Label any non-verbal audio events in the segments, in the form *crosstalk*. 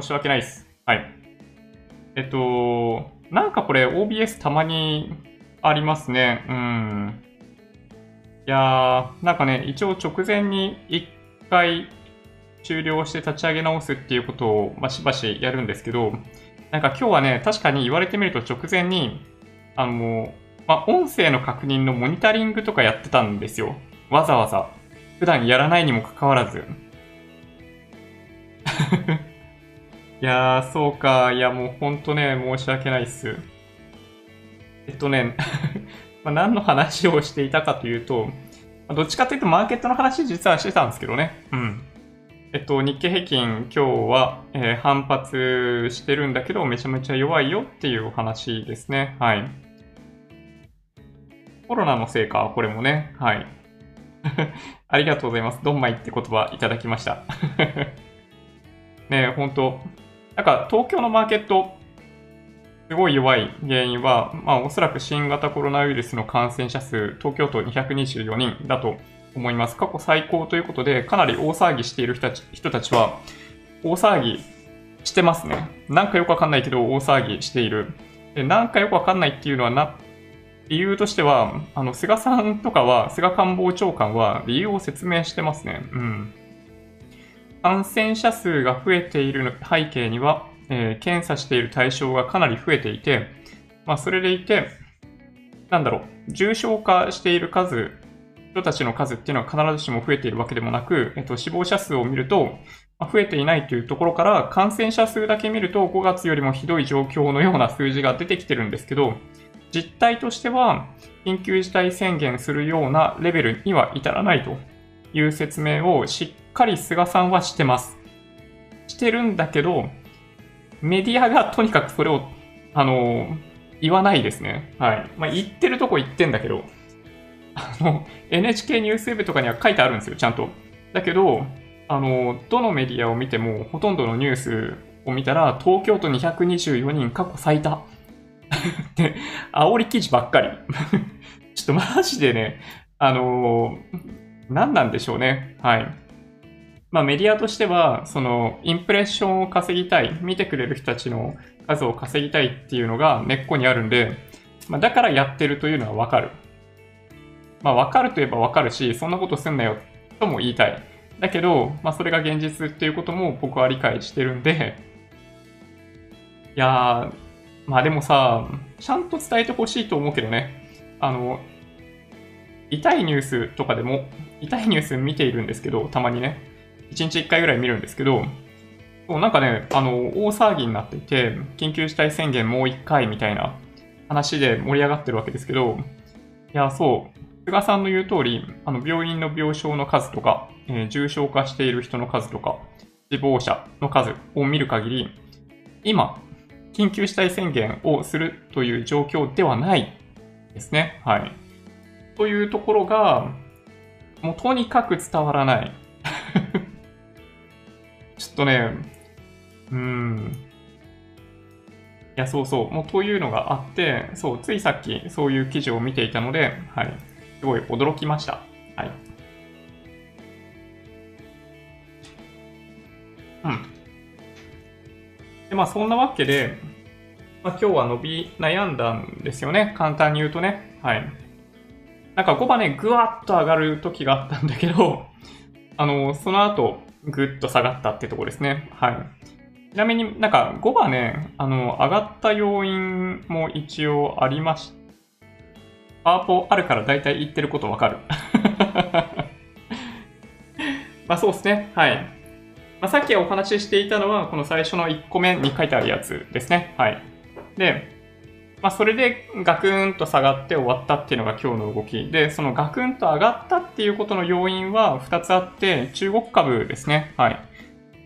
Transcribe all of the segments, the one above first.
申し訳ないです。はい。えっと、なんかこれ OBS たまにありますね。うん。いやー、なんかね、一応直前に一回終了して立ち上げ直すっていうことを、まあ、しばしやるんですけど、なんか今日はね、確かに言われてみると直前に、あの、まあ、音声の確認のモニタリングとかやってたんですよ。わざわざ。普段やらないにもかかわらず。*laughs* いやー、そうか。いや、もうほんとね、申し訳ないっす。えっとね、*laughs* ま、何の話をしていたかというと、どっちかというとマーケットの話実はしてたんですけどね。うん。えっと、日経平均今日は、えー、反発してるんだけど、めちゃめちゃ弱いよっていうお話ですね。はい。コロナのせいか、これもね。はい。*laughs* ありがとうございます。ドンマイって言葉いただきました。*laughs* ねえ、ほんと。なんか東京のマーケット、すごい弱い原因は、まあおそらく新型コロナウイルスの感染者数、東京都224人だと思います。過去最高ということで、かなり大騒ぎしている人たち人たちは、大騒ぎしてますね。なんかよくわかんないけど、大騒ぎしている。でなんかよくわかんないっていうのはな、理由としては、あの、菅さんとかは、菅官房長官は理由を説明してますね。うん。感染者数が増えている背景には、えー、検査している対象がかなり増えていて、まあ、それでいて、なんだろう、重症化している数、人たちの数っていうのは必ずしも増えているわけでもなく、えっと、死亡者数を見ると、まあ、増えていないというところから、感染者数だけ見ると5月よりもひどい状況のような数字が出てきてるんですけど、実態としては、緊急事態宣言するようなレベルには至らないという説明をしっかり菅さんはしてます。してるんだけど、メディアがとにかくそれを、あの、言わないですね。はい。まあ、言ってるとこ言ってんだけど、あの、NHK ニュースウェブとかには書いてあるんですよ、ちゃんと。だけど、あの、どのメディアを見ても、ほとんどのニュースを見たら、東京都224人過去最多。*laughs* で、煽り記事ばっかり。*laughs* ちょっとマジでね、あの何なんでしょうね。はい。まあメディアとしては、そのインプレッションを稼ぎたい、見てくれる人たちの数を稼ぎたいっていうのが根っこにあるんで、まあ、だからやってるというのはわかる。まあわかるといえばわかるし、そんなことすんなよとも言いたい。だけど、まあそれが現実っていうことも僕は理解してるんで、いやー、まあでもさ、ちゃんと伝えてほしいと思うけどね。あの、痛いニュースとかでも、痛いニュース見ているんですけど、たまにね、1日1回ぐらい見るんですけど、そうなんかね、あの、大騒ぎになっていて、緊急事態宣言もう1回みたいな話で盛り上がってるわけですけど、いや、そう、菅さんの言う通り、あの、病院の病床の数とか、えー、重症化している人の数とか、死亡者の数を見る限り、今、緊急事態宣言をするという状況ではないですね。はい。というところが、もうとにかく伝わらない。っとね、うん。いや、そうそう。もうというのがあって、そう、ついさっきそういう記事を見ていたので、はい。すごい驚きました。はい。うん。で、まあそんなわけで、まあ今日は伸び悩んだんですよね。簡単に言うとね。はい。なんか5番ね、ぐわっと上がる時があったんだけど、あの、その後、ぐっと下がったってとこですね。はい。ちなみになんか5番ね、あの、上がった要因も一応ありまし、パワポあるから大体言ってることわかる。*laughs* まあそうですね。はい。まあ、さっきお話ししていたのは、この最初の1個目に書いてあるやつですね。はい。で、まあ、それでガクンと下がって終わったっていうのが今日の動きで、そのガクンと上がったっていうことの要因は2つあって、中国株ですね。はい。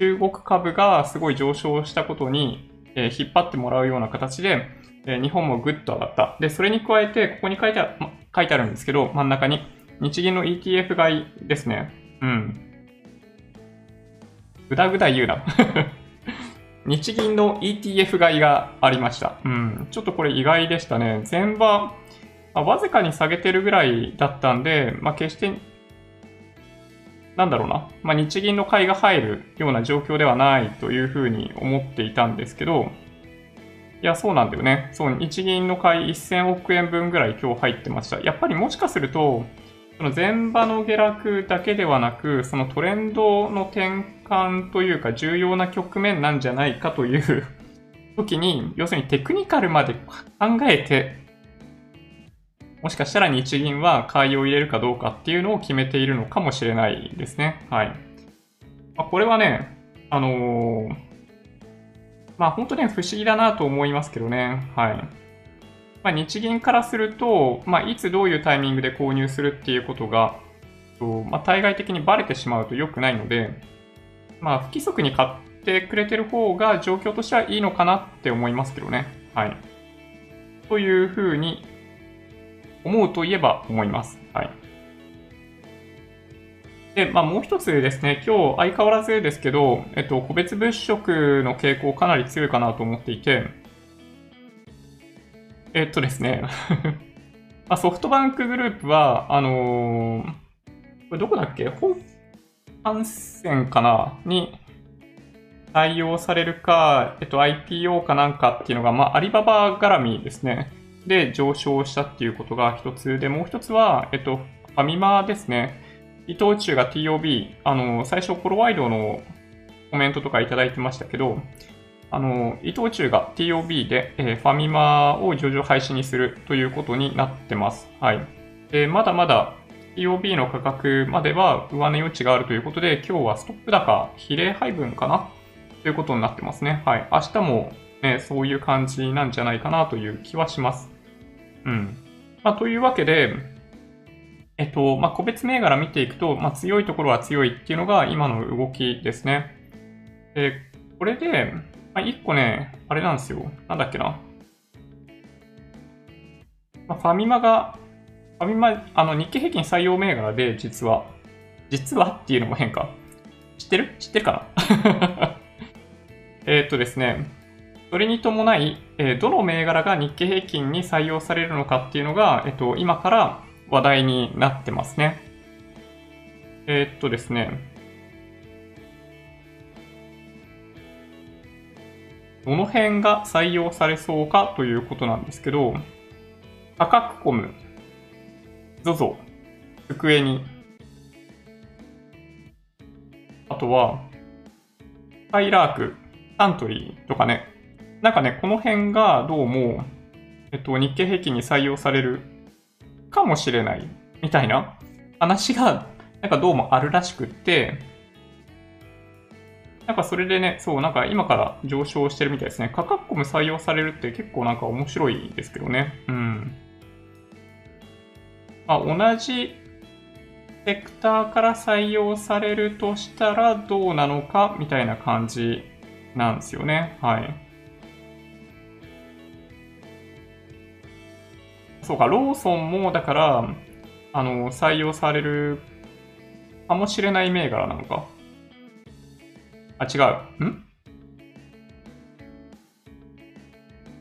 中国株がすごい上昇したことに、えー、引っ張ってもらうような形で、えー、日本もぐっと上がった。で、それに加えて、ここに書いてあ,、ま、書いてあるんですけど、真ん中に、日銀の ETF 買いですね。うん。ぐだぐだ言うな日銀の ETF 買いがありました。うん。ちょっとこれ意外でしたね。前場、あ、わずかに下げてるぐらいだったんで、まあ、決してなんだろうな、まあ、日銀の買いが入るような状況ではないというふうに思っていたんですけど、いや、そうなんだよね。そう、日銀の買い1000億円分ぐらい今日入ってました。やっぱりもしかすると、その前場の下落だけではなく、そのトレンドの転換というか重要な局面なんじゃないかという *laughs* 時に、要するにテクニカルまで考えてもしかしたら日銀は買いを入れるかどうかっていうのを決めているのかもしれないですね。はい。まあ、これはね、あのー、まあ本当ね、不思議だなと思いますけどね。はい。まあ、日銀からすると、まあ、いつどういうタイミングで購入するっていうことが、まあ、対外的にバレてしまうと良くないので、まあ、不規則に買ってくれてる方が状況としてはいいのかなって思いますけどね。はい。というふうに思うといえば思います。はい。で、まあ、もう一つですね、今日相変わらずですけど、えっと、個別物色の傾向かなり強いかなと思っていて、えっとですね、*laughs* ソフトバンクグループは、あのー、これどこだっけ？本幹線かな？に採用されるか、えっと、IPO かなんかっていうのが、まあ、アリババ絡みですね。で上昇したっていうことが一つ。で、もう一つは、えっと、ファミマですね。伊藤忠が TOB、あの、最初コロワイドのコメントとかいただいてましたけど、あの、伊藤忠が TOB で、えー、ファミマを上場廃止にするということになってます。はい。で、まだまだ TOB の価格までは上値余地があるということで、今日はストップ高、比例配分かなということになってますね。はい。明日も、ね、そういう感じなんじゃないかなという気はします。うん。まあ、というわけで、えっと、まあ、個別銘柄見ていくと、まあ、強いところは強いっていうのが今の動きですね。で、これで、まあ、1個ね、あれなんですよ。なんだっけな。まあ、ファミマが、ファミマ、あの、日経平均採用銘柄で、実は、実はっていうのも変か。知ってる？知ってるかな？*laughs* えっとですね、それに伴い、えどの銘柄が日経平均に採用されるのかっていうのが、えっと、今から話題になってますね。えー、っとですね。どの辺が採用されそうかということなんですけど、価格コム、ZOZO、机に、あとは、ハイラーク、サントリーとかね、なんかね、この辺がどうも、えっと、日経平均に採用されるかもしれないみたいな話が、なんかどうもあるらしくって、なんかそれでね、そう、なんか今から上昇してるみたいですね。価格コム採用されるって結構なんか面白いですけどね。うん。あ、同じセクターから採用されるとしたらどうなのかみたいな感じなんですよね。はい。そうか、ローソンも、だから、あの、採用されるかもしれない銘柄なのか。あ、違う。ん？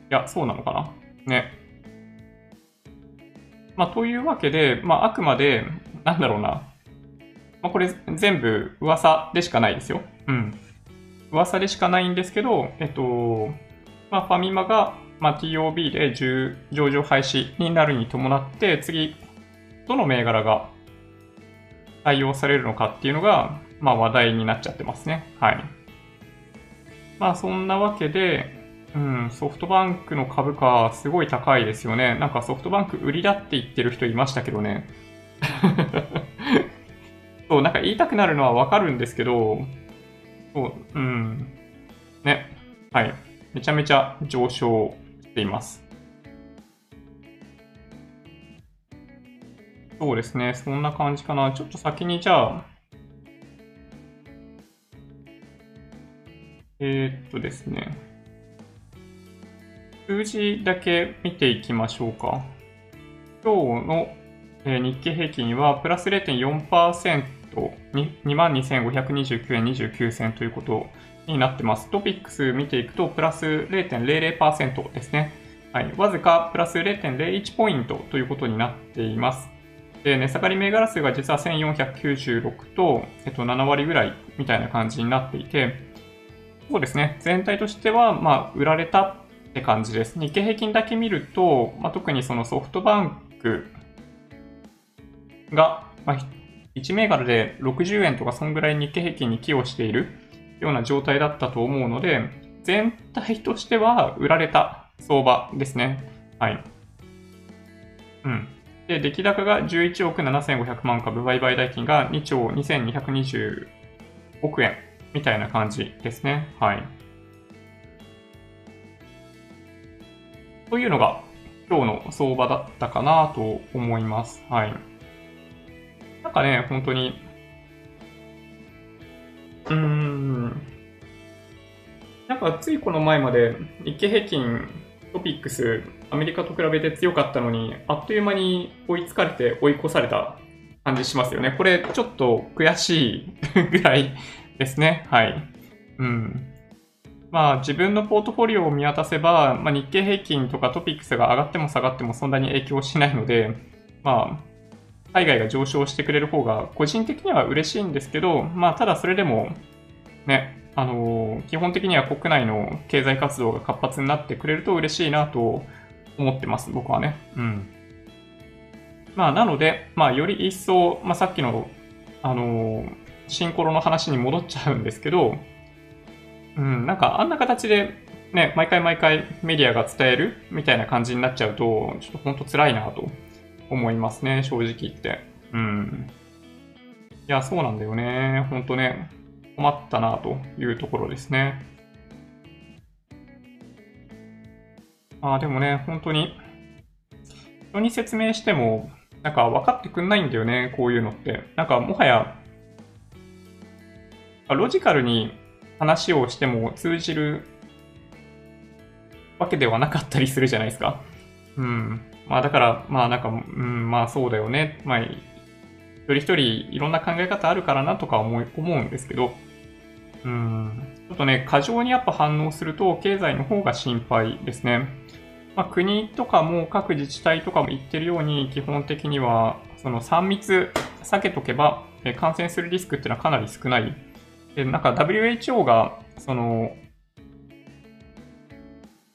いや、そうなのかな？ね。まあ、というわけで、まあ、あくまで、なんだろうな。まあ、これ全部噂でしかないですよ。うん。噂でしかないんですけど、えっと、まあ、ファミマがまあ、TOB で上場廃止になるに伴って、次、どの銘柄が採用されるのかっていうのが、まあ、話題になっちゃってますね。はい。まあ、そんなわけで、うん、ソフトバンクの株価、すごい高いですよね。なんかソフトバンク売りだって言ってる人いましたけどね。*laughs* そう、なんか言いたくなるのはわかるんですけど、そう、うん。ね。はい。めちゃめちゃ上昇しています。そうですね、そんな感じかな。ちょっと先にじゃあ、えー、っとですね、数字だけ見ていきましょうか。今日の日経平均はプラス0.4%、22,529円29銭ということになってます。トピックス見ていくと、プラス0.00%ですね。はい。わずかプラス0.01ポイントということになっています。で、値下がり銘柄数が実は1496と、えっと、7割ぐらいみたいな感じになっていて、そうですね、全体としては、まあ、売られたって感じです。日経平均だけ見ると、まあ、特にそのソフトバンクが、まあ、1銘柄で60円とかそんぐらい日経平均に寄与しているような状態だったと思うので、全体としては売られた相場ですね。はい。うん。で、出来高が11億7500万株、売買代金が2兆2220億円みたいな感じですね。はい。というのが今日の相場だったかなと思います。はい。なんかね、本当に、うーん、なんかついこの前まで日経平均 TOPIX アメリカと比べて強かったのに、あっという間に追いつかれて追い越された感じしますよね。これちょっと悔しいぐらいですね。はい。うん。まあ自分のポートフォリオを見渡せば、まあ、日経平均とかトピックスが上がっても下がってもそんなに影響しないので、まあ海外が上昇してくれる方が個人的には嬉しいんですけど、まあただそれでもね、あのー、基本的には国内の経済活動が活発になってくれると嬉しいなと思ってます、僕はね。うん。まあなので、まあより一層、まあさっきの、あのー、シンコロの話に戻っちゃうんですけど、うん、なんかあんな形でね、毎回毎回メディアが伝えるみたいな感じになっちゃうと、ちょっと本当辛いなと思いますね、正直言って。うん。いや、そうなんだよね。ほんとね、困ったなというところですね。ああ、でもね、本当に、人に説明しても、なんか分かってくんないんだよね、こういうのって。なんかもはや、ロジカルに話をしても通じるわけではなかったりするじゃないですか。うん。まあだから、まあなんか、うん、まあそうだよね。まあ、一人一人いろんな考え方あるからなとか思い思うんですけど、うん、ちょっとね、過剰にやっぱ反応すると経済の方が心配ですね。まあ、国とかも各自治体とかも言ってるように、基本的には、その3密避けとけば、感染するリスクっていうのはかなり少ない。で、なんか WHO が、その、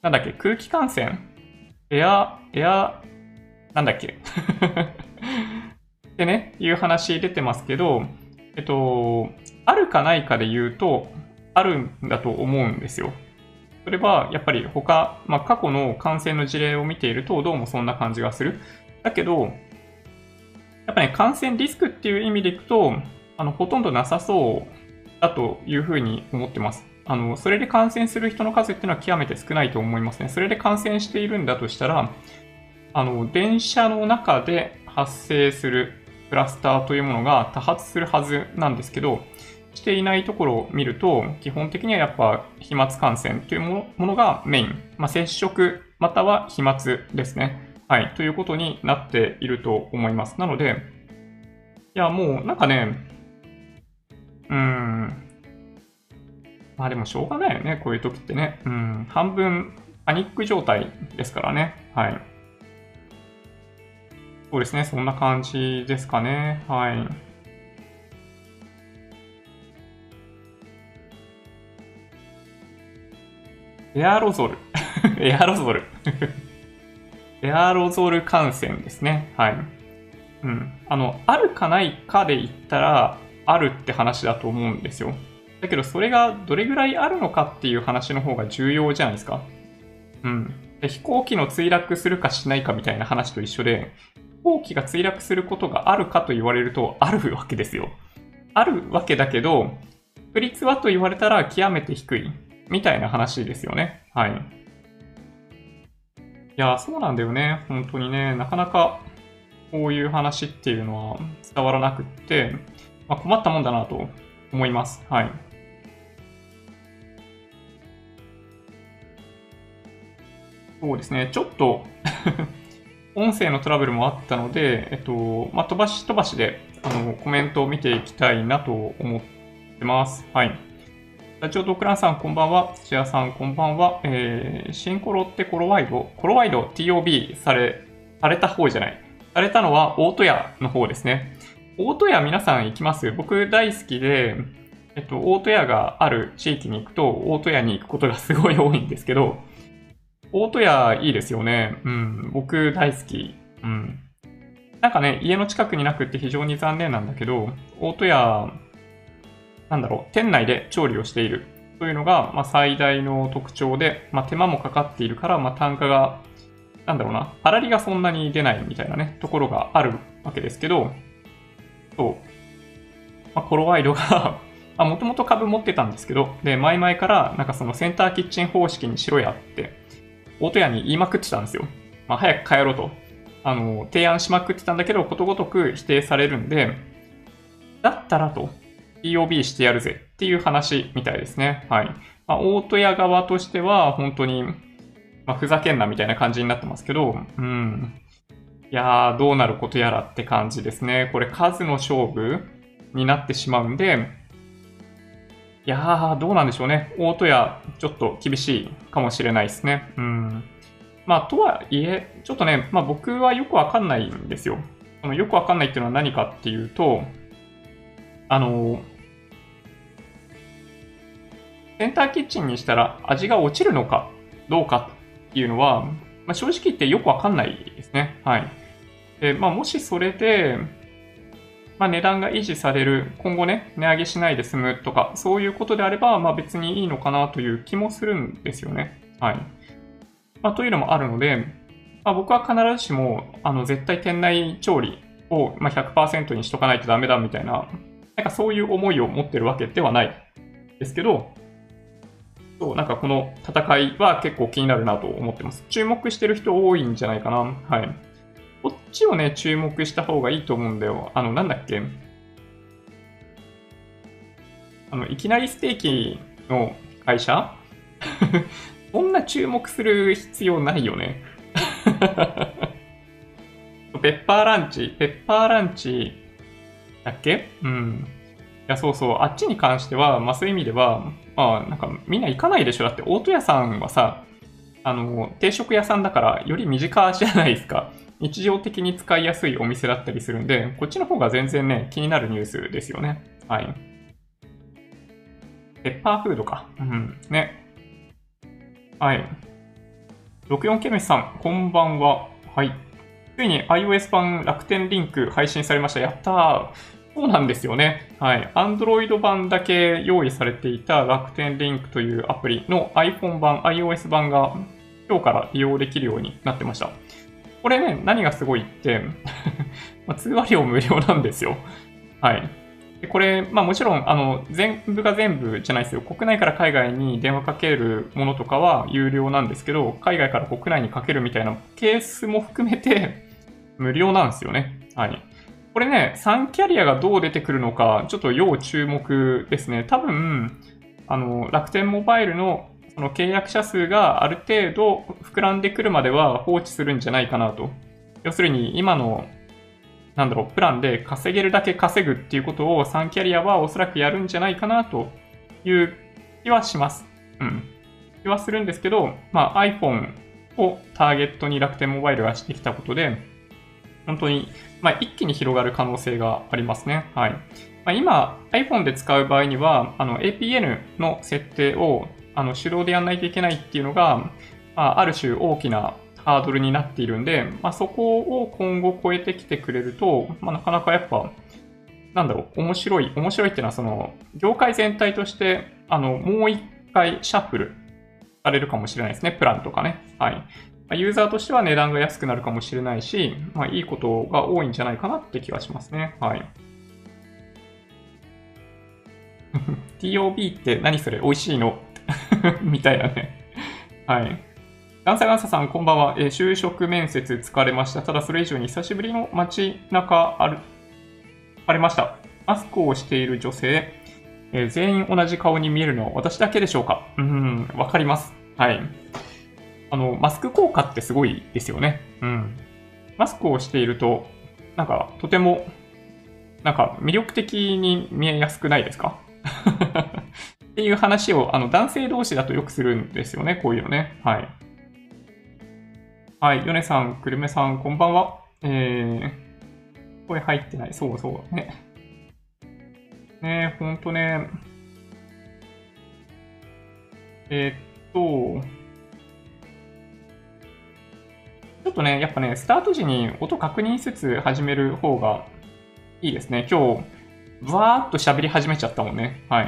なんだっけ、空気感染？エア、エア、なんだっけ？*laughs* ってね、いう話出てますけど、えっと、あるかないかで言うと、あるんだと思うんですよ。それは、やっぱり他、まあ、過去の感染の事例を見ていると、どうもそんな感じがする。だけど、やっぱ、ね、感染リスクっていう意味でいくと、あの、ほとんどなさそうだというふうに思ってます。あの、それで感染する人の数っていうのは極めて少ないと思いますね。それで感染しているんだとしたら、あの、電車の中で発生するクラスターというものが多発するはずなんですけど、していないところを見ると、基本的にはやっぱ飛沫感染というものがメイン。まあ、接触または飛沫ですね。はい。ということになっていると思います。なので、いや、もうなんかね、うん。まあでもしょうがないよね。こういう時ってね。うん。半分パニック状態ですからね。はい。そうですね。そんな感じですかね。はい。エアロゾル。*laughs* エアロゾル。*laughs* エアロゾル感染ですね。はい。うん。あの、あるかないかで言ったら、あるって話だと思うんですよ。だけど、それがどれぐらいあるのかっていう話の方が重要じゃないですか。うん。で飛行機の墜落するかしないかみたいな話と一緒で、飛行機が墜落することがあるかと言われると、あるわけですよ。あるわけだけど、確率はと言われたら極めて低い。みたいな話ですよね。はい。いや、そうなんだよね。本当にね、なかなかこういう話っていうのは伝わらなくって、まあ、困ったもんだなと思います。はい。そうですね、ちょっと *laughs* 音声のトラブルもあったので、えっと、まあ、飛ばし飛ばしで、あの、コメントを見ていきたいなと思ってます。はい。ダチョウドクランさんこんばんは。土屋さんこんばんは。えー、シンコロってコロワイドコロワイド TOB され、された方じゃない。されたのは大戸屋の方ですね。大戸屋皆さん行きます？僕大好きで、えっと、大戸屋がある地域に行くと、大戸屋に行くことがすごい多いんですけど、大戸屋いいですよね。うん、僕大好き。うん。なんかね、家の近くになくって非常に残念なんだけど、大戸屋、なんだろう、店内で調理をしているというのが、まあ、最大の特徴で、まあ、手間もかかっているから、まあ、単価が、なんだろうな、粗利がそんなに出ないみたいなね、ところがあるわけですけど、そう。まあ、コロワイドがもともと株持ってたんですけど、で、前々から、なんかそのセンターキッチン方式にしろやって、大戸屋に言いまくってたんですよ。まあ、早く帰ろうと。あの、提案しまくってたんだけど、ことごとく否定されるんで、だったらと、TOB してやるぜっていう話みたいですね。はい。まあ、大戸屋側としては、本当に、まあ、ふざけんなみたいな感じになってますけど、うん。いやー、どうなることやらって感じですね。これ数の勝負になってしまうんで、いやー、どうなんでしょうね。大戸屋、ちょっと厳しいかもしれないですね。うん。まあ、とはいえ、ちょっとね、まあ僕はよくわかんないんですよ。そのよくわかんないっていうのは何かっていうと、あの、センターキッチンにしたら味が落ちるのかどうかっていうのは、まあ、正直言ってよくわかんないですね。はい。で、まあもしそれで、まあ、値段が維持される、今後ね、値上げしないで済むとか、そういうことであれば、まあ別にいいのかなという気もするんですよね。はい。まあ、というのもあるので、まあ、僕は必ずしも、あの、絶対店内調理を、ま、100%にしとかないとダメだみたいな、なんかそういう思いを持ってるわけではないですけど、そう、なんかこの戦いは結構気になるなと思ってます。注目してる人多いんじゃないかな。はい。こっちをね、注目した方がいいと思うんだよ。あの、なんだっけ？あの、いきなりステーキの会社？*laughs* そんな注目する必要ないよね。*laughs* ペッパーランチ、ペッパーランチだっけ？うん。いや、そうそう。あっちに関しては、まあそういう意味では、まあなんかみんな行かないでしょ。だって大戸屋さんはさ、あの、定食屋さんだからより身近じゃないですか。日常的に使いやすいお店だったりするんで、こっちの方が全然ね、気になるニュースですよね。はい。ペッパーフードか。うん。ね。はい。64K のさん、こんばんは。はい。ついに iOS 版楽天リンク配信されました。やったー。そうなんですよね。はい。Android 版だけ用意されていた楽天リンクというアプリの iPhone 版、iOS 版が今日から利用できるようになってました。これね、何がすごいって *laughs* ま通話料無料なんですよ。はい。でこれ、まあもちろん、あの、全部が全部じゃないですよ。国内から海外に電話かけるものとかは有料なんですけど、海外から国内にかけるみたいなケースも含めて *laughs* 無料なんですよね。はい。これね、3キャリアがどう出てくるのか、ちょっと要注目ですね。多分、あの、楽天モバイルのその契約者数がある程度膨らんでくるまでは放置するんじゃないかなと。要するに、今のなんだろう、プランで稼げるだけ稼ぐっていうことを3キャリアはおそらくやるんじゃないかなという気はします。うん。気はするんですけど、まあ iPhone をターゲットに楽天モバイルがしてきたことで、本当に、まあ、一気に広がる可能性がありますね。はい。まあ、今、iPhone で使う場合には、あの APN の設定をあの手動でやんないといけないっていうのが、まあ、ある種大きなハードルになっているんで、まあ、そこを今後超えてきてくれると、まあ、なかなかやっぱ、なんだろう、面白い、面白いっていうのは、その、業界全体として、あの、もう一回シャッフルされるかもしれないですね、プランとかね。はい。ユーザーとしては値段が安くなるかもしれないし、まあ、いいことが多いんじゃないかなって気がしますね。はい。*laughs* TOB って何それ？美味しいの？*laughs* みたいなね。はい。ガンサガンサさん、こんばんは。えー、就職面接疲れました。ただそれ以上に久しぶりの街中歩かれました。マスクをしている女性、えー、全員同じ顔に見えるのは私だけでしょうか？うん、わかります。はい。あの、マスク効果ってすごいですよね。うん。マスクをしていると、なんか、とても、なんか、魅力的に見えやすくないですか？*laughs* っていう話を、あの、男性同士だとよくするんですよね、こういうのね。はい。はい、ヨネさん、クルメさん、こんばんは。えー、声入ってない。そうそうね。ねほんとね。えー、っと、ちょっとね、やっぱね、スタート時に音確認しつつ始める方がいいですね。今日、ブワーっと喋り始めちゃったもんね。はい。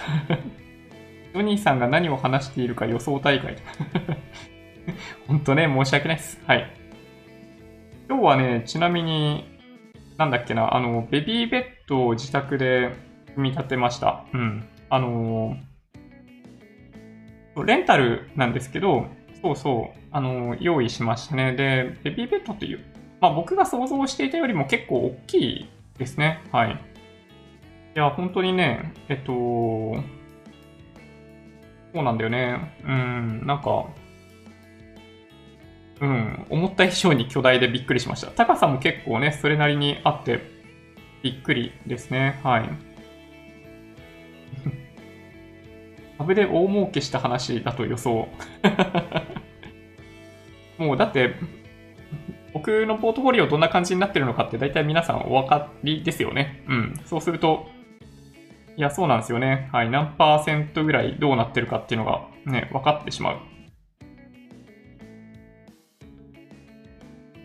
*laughs* ジョニーさんが何を話しているか予想大会。*laughs* 本当ね、申し訳ないです。はい。今日はね、ちなみに、なんだっけな、あの、ベビーベッドを自宅で組み立てました。うん。あの、レンタルなんですけど、そうそう、あの、用意しましたね。で、ベビーベッドっていう、まあ僕が想像していたよりも結構大きいですね。はい。いや、本当にね、えっと、そうなんだよね。うん、なんか、うん、思った以上に巨大でびっくりしました。高さも結構ね、それなりにあって、びっくりですね。はい。*laughs* 株で大儲けした話だと予想。*laughs* もうだって、僕のポートフォリオどんな感じになってるのかって大体皆さんお分かりですよね。うん。そうすると、いや、そうなんですよね。はい。何パーセントぐらいどうなってるかっていうのがね、分かってしまう。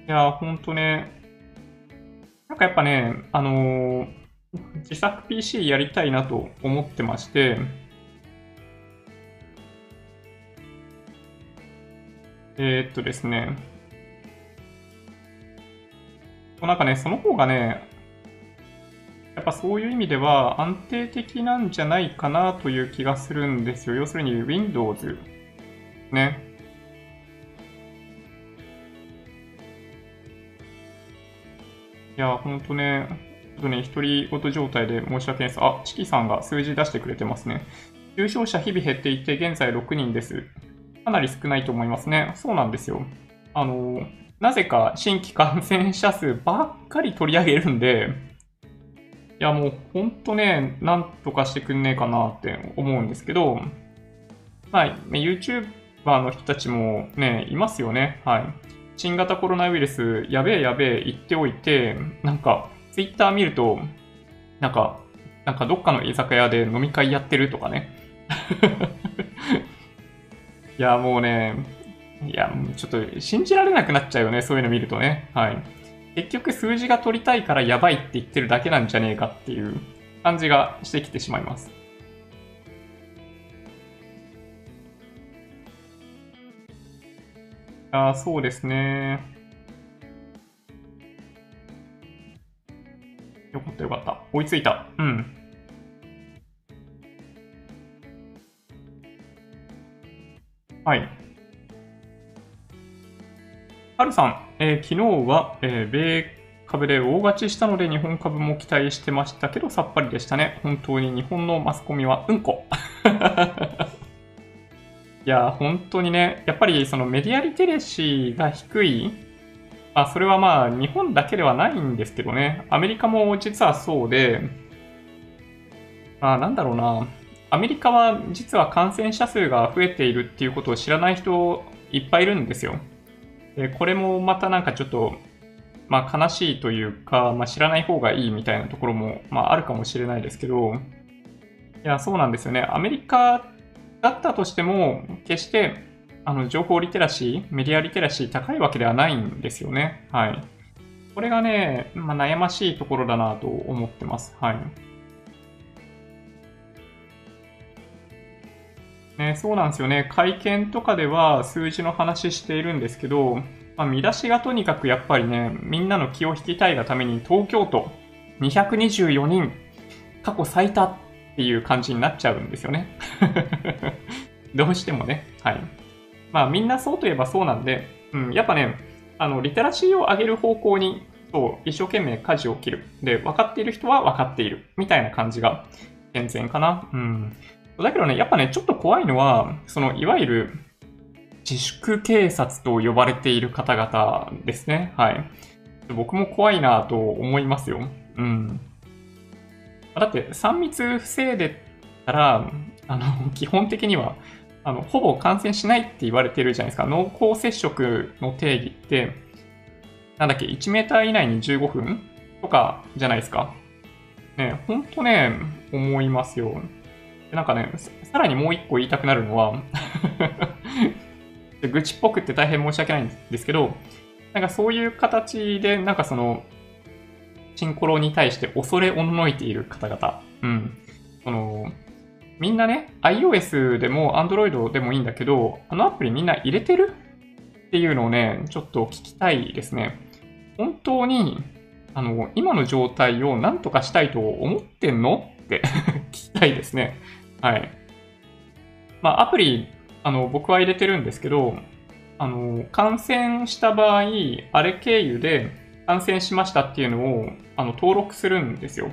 いや、ほんとね。なんかやっぱね、あのー、自作 PC やりたいなと思ってまして、えー、っとですね、なんかね、その方がね、やっぱそういう意味では安定的なんじゃないかなという気がするんですよ。要するに Windows ね。いや、ほんとね、ちょっとね、独り言状態で申し訳ないです。あ、チキさんが数字出してくれてますね。重症者日々減っていて、現在6人です。かなり少ないと思いますね。そうなんですよ。あの、なぜか新規感染者数ばっかり取り上げるんで、いやもうほんとね、なんとかしてくんねえかなって思うんですけど、まあ、YouTuber の人たちもね、いますよね。はい。新型コロナウイルス、やべえやべえ言っておいて、なんか、Twitter 見ると、なんか、なんかどっかの居酒屋で飲み会やってるとかね。*laughs* いや、もうね、いや、ちょっと信じられなくなっちゃうよね、そういうの見るとね。はい。結局数字が取りたいからやばいって言ってるだけなんじゃねえかっていう感じがしてきてしまいます。あ、そうですね。よかったよかった。追いついた。うん。はい。はるさん、えー、昨日は、えー、米株で大勝ちしたので日本株も期待してましたけどさっぱりでしたね。本当に日本のマスコミはうんこ。*laughs* いや、本当にね、やっぱりそのメディアリテレシーが低い、まあ、それはまあ日本だけではないんですけどね、アメリカも実はそうで、まあなんだろうな、アメリカは実は感染者数が増えているっていうことを知らない人いっぱいいるんですよ。で、これもまたなんかちょっと、まあ悲しいというか、まあ知らない方がいいみたいなところも、まああるかもしれないですけど、いや、そうなんですよね。アメリカだったとしても、決して、あの、情報リテラシー、メディアリテラシー高いわけではないんですよね。はい。これがね、まあ、悩ましいところだなと思ってます。はい。ね、そうなんですよね。会見とかでは数字の話しているんですけど、まあ、見出しがとにかくやっぱりね、みんなの気を引きたいがために東京都224人、過去最多っていう感じになっちゃうんですよね。*laughs* どうしてもね。はい。まあみんなそうといえばそうなんで、うん、やっぱね、あの、リテラシーを上げる方向に、そう、一生懸命舵を切る。で、分かっている人は分かっている。みたいな感じが健、全かな。うん。だけどね、やっぱね、ちょっと怖いのは、その、いわゆる、自粛警察と呼ばれている方々ですね。はい。僕も怖いなと思いますよ。うん。だって、3密防いでたら、あの、基本的には、あの、ほぼ感染しないって言われてるじゃないですか。濃厚接触の定義って、なんだっけ、1メーター以内に15分とかじゃないですか。ね、ほんとね、思いますよ。なんかね、さらにもう一個言いたくなるのは *laughs* 愚痴っぽくって大変申し訳ないんですけど、なんかそういう形で、なんかその、チンコロに対して恐れおののいている方々。うん。その、みんなね、iOS でも Android でもいいんだけど、あのアプリみんな入れてる？っていうのをね、ちょっと聞きたいですね。本当に、あの、今の状態を何とかしたいと思ってんの？って *laughs* 聞きたいですね。はい。まあ、アプリ、あの、僕は入れてるんですけど、あの、感染した場合、あれ経由で感染しましたっていうのを、あの、登録するんですよ。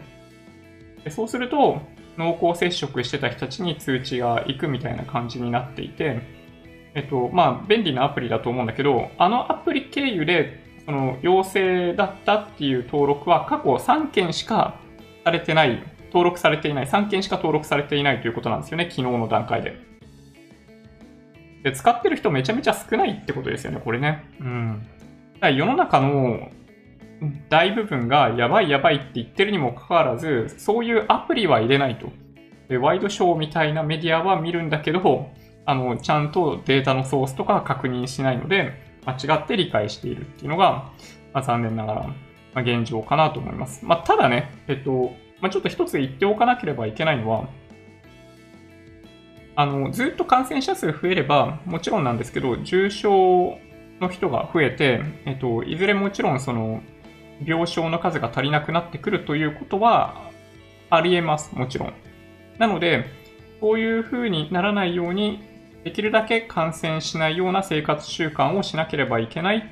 でそうすると、濃厚接触してた人たちに通知が行くみたいな感じになっていて、えっと、まあ、便利なアプリだと思うんだけど、あのアプリ経由で、その、陽性だったっていう登録は過去3件しかされてない、登録されていない、3件しか登録されていないということなんですよね、昨日の段階で。で、使ってる人めちゃめちゃ少ないってことですよね、これね。うん。だから世の中の大部分がやばいやばいって言ってるにもかかわらず、そういうアプリは入れないと。でワイドショーみたいなメディアは見るんだけど、あの、ちゃんとデータのソースとか確認しないので、間違って理解しているっていうのが、まあ、残念ながら、まあ、現状かなと思います。まあ、ただね、えっと、まあ、ちょっと一つ言っておかなければいけないのは、あの、ずっと感染者数増えれば、もちろんなんですけど、重症の人が増えて、えっと、いずれもちろんその、病床の数が足りなくなってくるということはあり得ます、もちろん。なので、こういう風にならないように、できるだけ感染しないような生活習慣をしなければいけない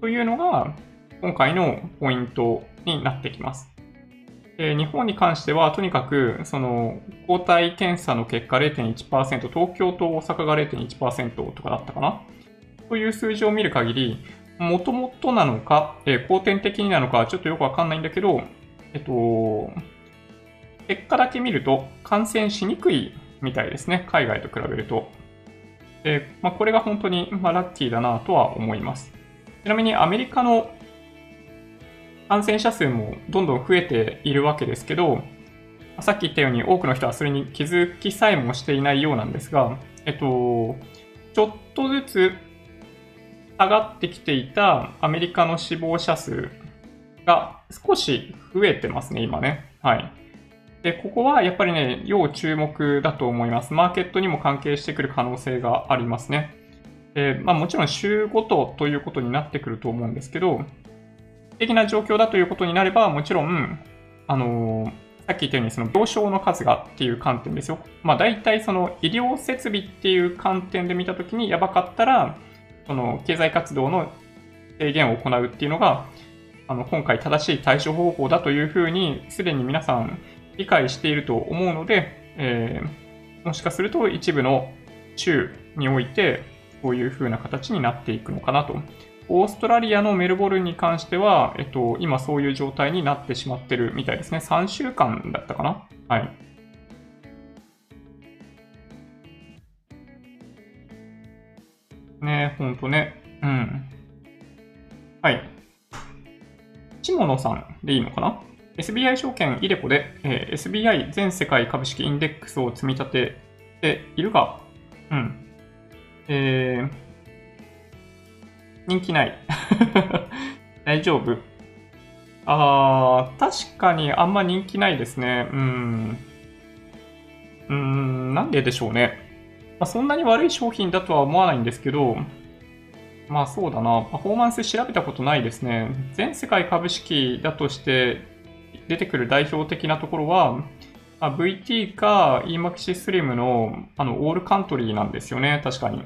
というのが、今回のポイントになってきます。で日本に関しては、とにかく、その、抗体検査の結果0.1%、東京と大阪が0.1%とかだったかな？という数字を見る限り、もともとなのか、えー、後天的になのか、ちょっとよくわかんないんだけど、えっと、結果だけ見ると感染しにくいみたいですね。海外と比べると。で、まあ、これが本当に、まあ、ラッキーだなとは思います。ちなみにアメリカの感染者数もどんどん増えているわけですけど、さっき言ったように多くの人はそれに気づきさえもしていないようなんですが、えっと、ちょっとずつ下がってきていたアメリカの死亡者数が少し増えてますね、今ね。はい。で、ここはやっぱりね、要注目だと思います。マーケットにも関係してくる可能性がありますね。で、まあもちろん週ごとということになってくると思うんですけど、的な状況だということになれば、もちろん、あのー、さっき言ったようにその病床の数がっていう観点ですよ。まあ大体その医療設備っていう観点で見たときにやばかったら、その経済活動の制限を行うっていうのが、あの今回正しい対処方法だというふうに、すでに皆さん理解していると思うので、えー、もしかすると一部の州において、こういうふうな形になっていくのかなと。オーストラリアのメルボルンに関しては、えっと、今そういう状態になってしまってるみたいですね。3週間だったかなはい。ね、ほんとね。うん。はい。チモノさんでいいのかな ?SBI 証券イデコで、えー、SBI 全世界株式インデックスを積み立てているが、うん。えー、人気ない。*laughs* 大丈夫あー、確かにあんま人気ないですね。うん。うん、なんででしょうね。まあ、そんなに悪い商品だとは思わないんですけど、まあそうだな、パフォーマンス調べたことないですね。全世界株式だとして出てくる代表的なところは、あ、VT か EMAXI Slim のあのオールカントリーなんですよね、確かに。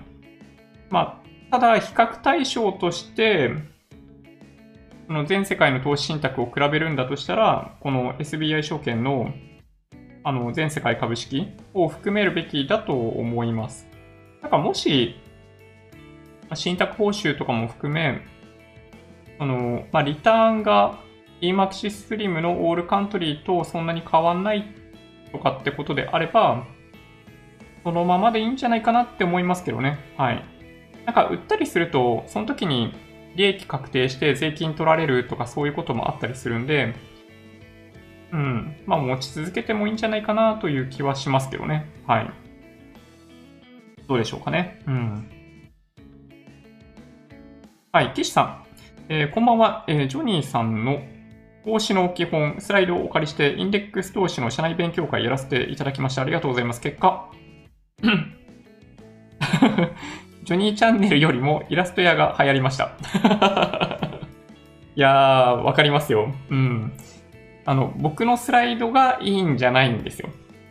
まあ、ただ比較対象として、その全世界の投資信託を比べるんだとしたら、この SBI 証券のあの、全世界株式を含めるべきだと思います。なんかもし、信託報酬とかも含め、あの、まあ、リターンが EMAXI Slim のオールカントリーとそんなに変わんないとかってことであれば、そのままでいいんじゃないかなって思いますけどね。はい。なんか売ったりすると、その時に利益確定して税金取られるとかそういうこともあったりするんで、うん。まあ持ち続けてもいいんじゃないかなという気はしますけどね。はい。どうでしょうかね。うん。はい、岸さん。えー、こんばんは、えー、ジョニーさんの投資の基本、スライドをお借りして、インデックス投資の社内勉強会やらせていただきました。ありがとうございます。結果、*laughs* ジョニーチャンネルよりもイラスト屋が流行りました。*laughs* いやー、わかりますよ。うん。あの、僕のスライドがいいんじゃないんですよ。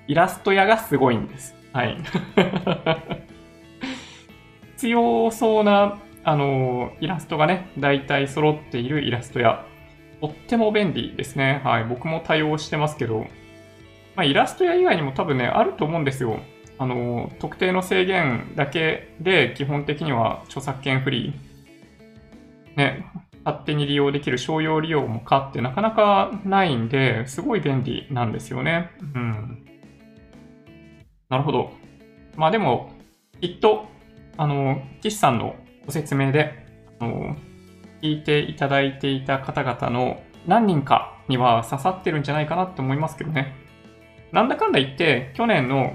イラスト屋がすごいんです。はい。*laughs* 強そうな、あの、イラストがね、大体揃っているイラスト屋。とっても便利ですね。はい。僕も対応してますけど、まあ、イラスト屋以外にも多分ね、あると思うんですよ。あの、特定の制限だけで基本的には著作権フリー。ね、勝手に利用できる商用利用もかってなかなかないんで、すごい便利なんですよね。うん。なるほど。まあでも、きっと、あの、岸さんのご説明で、あの、聞いていただいていた方々の何人かには刺さってるんじゃないかなって思いますけどね。なんだかんだ言って、去年の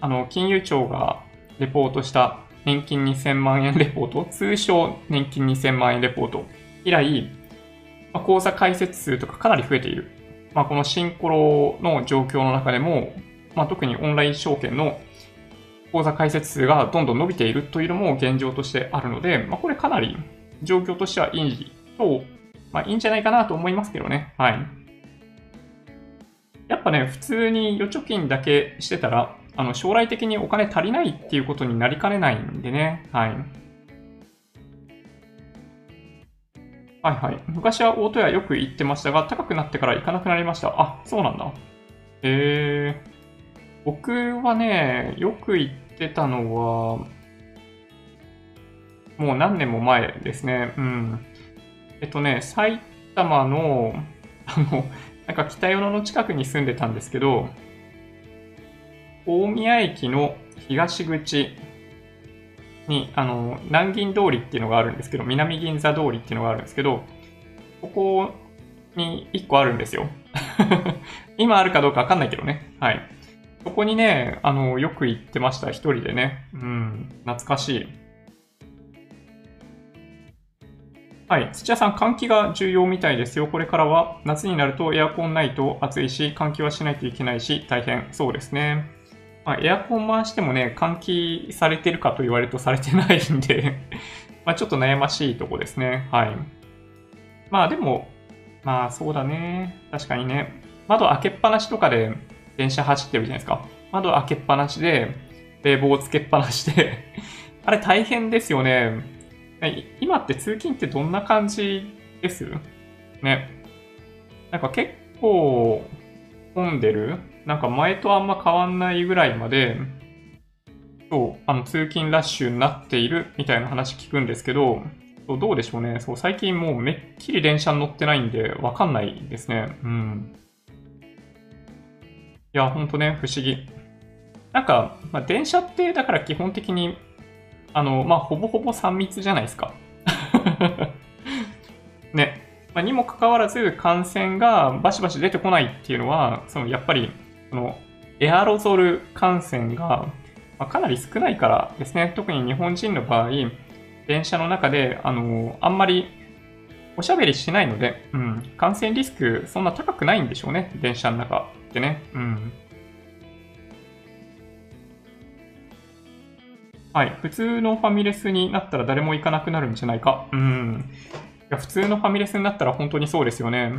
あの、金融庁がレポートした年金2000万円レポート、通称年金2000万円レポート以来、まあ、口座開設数とかかなり増えている。まあ、このシンコロの状況の中でも、まあ、特にオンライン証券の口座開設数がどんどん伸びているというのも現状としてあるので、まあ、これかなり状況としてはいいと、まあ、いいんじゃないかなと思いますけどね。はい。やっぱね、普通に預貯金だけしてたら、あの、将来的にお金足りないっていうことになりかねないんでね。はい。はいはい。昔は大戸屋よく行ってましたが、高くなってから行かなくなりました。あ、そうなんだ。へえ。僕はね、よく行ってたのは、もう何年も前ですね。うん。えっとね、埼玉の、あの、なんか北与野の近くに住んでたんですけど、大宮駅の東口に、あの、南銀通りっていうのがあるんですけど、南銀座通りっていうのがあるんですけど、ここに1個あるんですよ。*laughs* 今あるかどうかわかんないけどね。はい。そこにね、あの、よく行ってました。一人でね。うん、懐かしい。はい。土屋さん、換気が重要みたいですよ。これからは夏になるとエアコンないと暑いし、換気はしないといけないし、大変。そうですね。まあ、エアコン回してもね、換気されてるかと言われるとされてないんで *laughs* まちょっと悩ましいとこですね。はい。まあでも、まあそうだね。確かにね。窓開けっぱなしとかで電車走ってるじゃないですか。窓開けっぱなしで、冷房をつけっぱなしで *laughs* あれ大変ですよね。今って通勤ってどんな感じです？ね。なんか結構混んでる？なんか前とあんま変わんないぐらいまで、そう、あの通勤ラッシュになっているみたいな話聞くんですけど、どうでしょうね。そう、最近もうめっきり電車に乗ってないんで、わかんないですね。うん。いや、ほんとね、不思議。なんか、まあ、電車ってだから基本的に、あの、まあ、ほぼほぼ3密じゃないですか。*laughs* ね。まあ、にもかかわらず感染がバシバシ出てこないっていうのは、そのやっぱりそのエアロゾル感染がかなり少ないからですね。特に日本人の場合、電車の中で、あの、あんまりおしゃべりしないので、うん、感染リスクそんな高くないんでしょうね。電車の中ってね。うん。はい。普通のファミレスになったら誰も行かなくなるんじゃないか。うん。いや普通のファミレスになったら本当にそうですよね。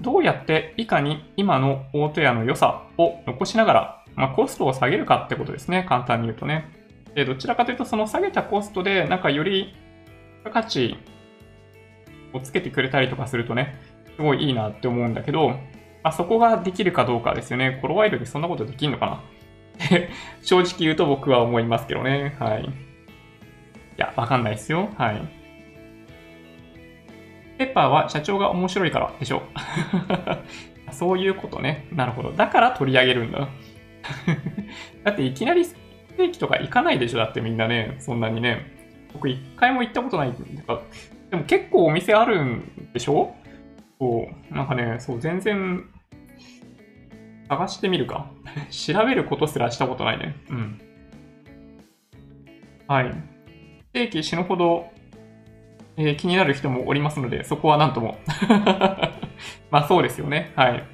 どうやっていかに今の大戸屋の良さを残しながら、まあ、コストを下げるかってことですね。簡単に言うとね。でどちらかというと、その下げたコストで、なんかより価値をつけてくれたりとかするとね、すごいいいなって思うんだけど、まあ、そこができるかどうかですよね。コロワイドでそんなことできんのかな正直言うと僕は思いますけどね。はい。いや、わかんないですよ。はい。ペッパーは社長が面白いからでしょ。*laughs* そういうことね。なるほど。だから取り上げるんだ。*laughs* だっていきなりステーキとか行かないでしょだってみんなね、そんなにね。僕一回も行ったことないんだでも結構お店あるんでしょそう、なんかね、そう、全然、探してみるか。*laughs* 調べることすらしたことないね。うん。はい。ステーキ死ぬほど、えー、気になる人もおりますので、そこはなんとも。*laughs* まあそうですよね。はい。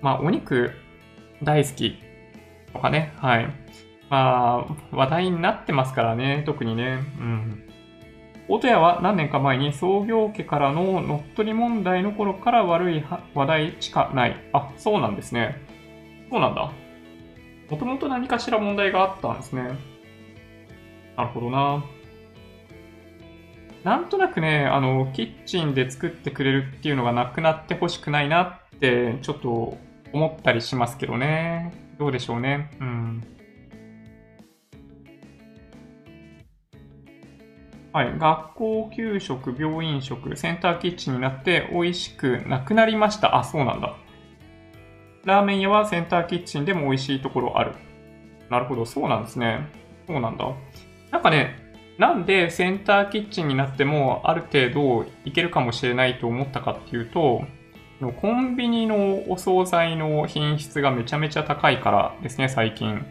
まあお肉大好きとかね。はい。まあ話題になってますからね。特にね。うん。音屋は何年か前に創業家からの乗っ取り問題の頃から悪い話題しかない。あ、そうなんですね。そうなんだ。もともと何かしら問題があったんですね。なるほどな。なんとなくね、あの、キッチンで作ってくれるっていうのがなくなってほしくないなって、ちょっと思ったりしますけどね。どうでしょうね。うん。はい。学校給食、病院食、センターキッチンになって美味しくなくなりました。あ、そうなんだ。ラーメン屋はセンターキッチンでも美味しいところある。なるほど、そうなんですね。そうなんだ。なんかね、なんでセンターキッチンになってもある程度いけるかもしれないと思ったかっていうと、コンビニのお惣菜の品質がめちゃめちゃ高いからですね、最近。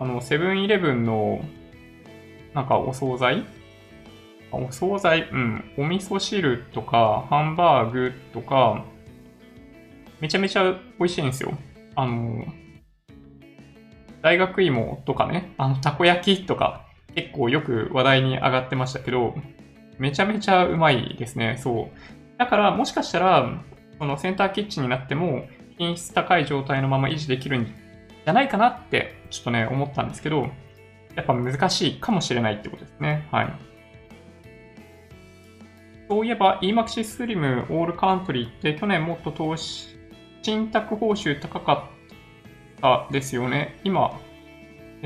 あの、セブンイレブンの、なんかお惣菜お惣菜、うん、お味噌汁とか、ハンバーグとか、めちゃめちゃ美味しいんですよ。あの、大学芋とかね、あの、たこ焼きとか、結構よく話題に上がってましたけど、めちゃめちゃうまいですね、そう。だから、もしかしたら、このセンターキッチンになっても、品質高い状態のまま維持できるんじゃないかなって、ちょっとね、思ったんですけど、やっぱ難しいかもしれないってことですね。はい。そういえば EMAXI Slim All Country って去年もっと投資、賃貸報酬高かったですよね。今、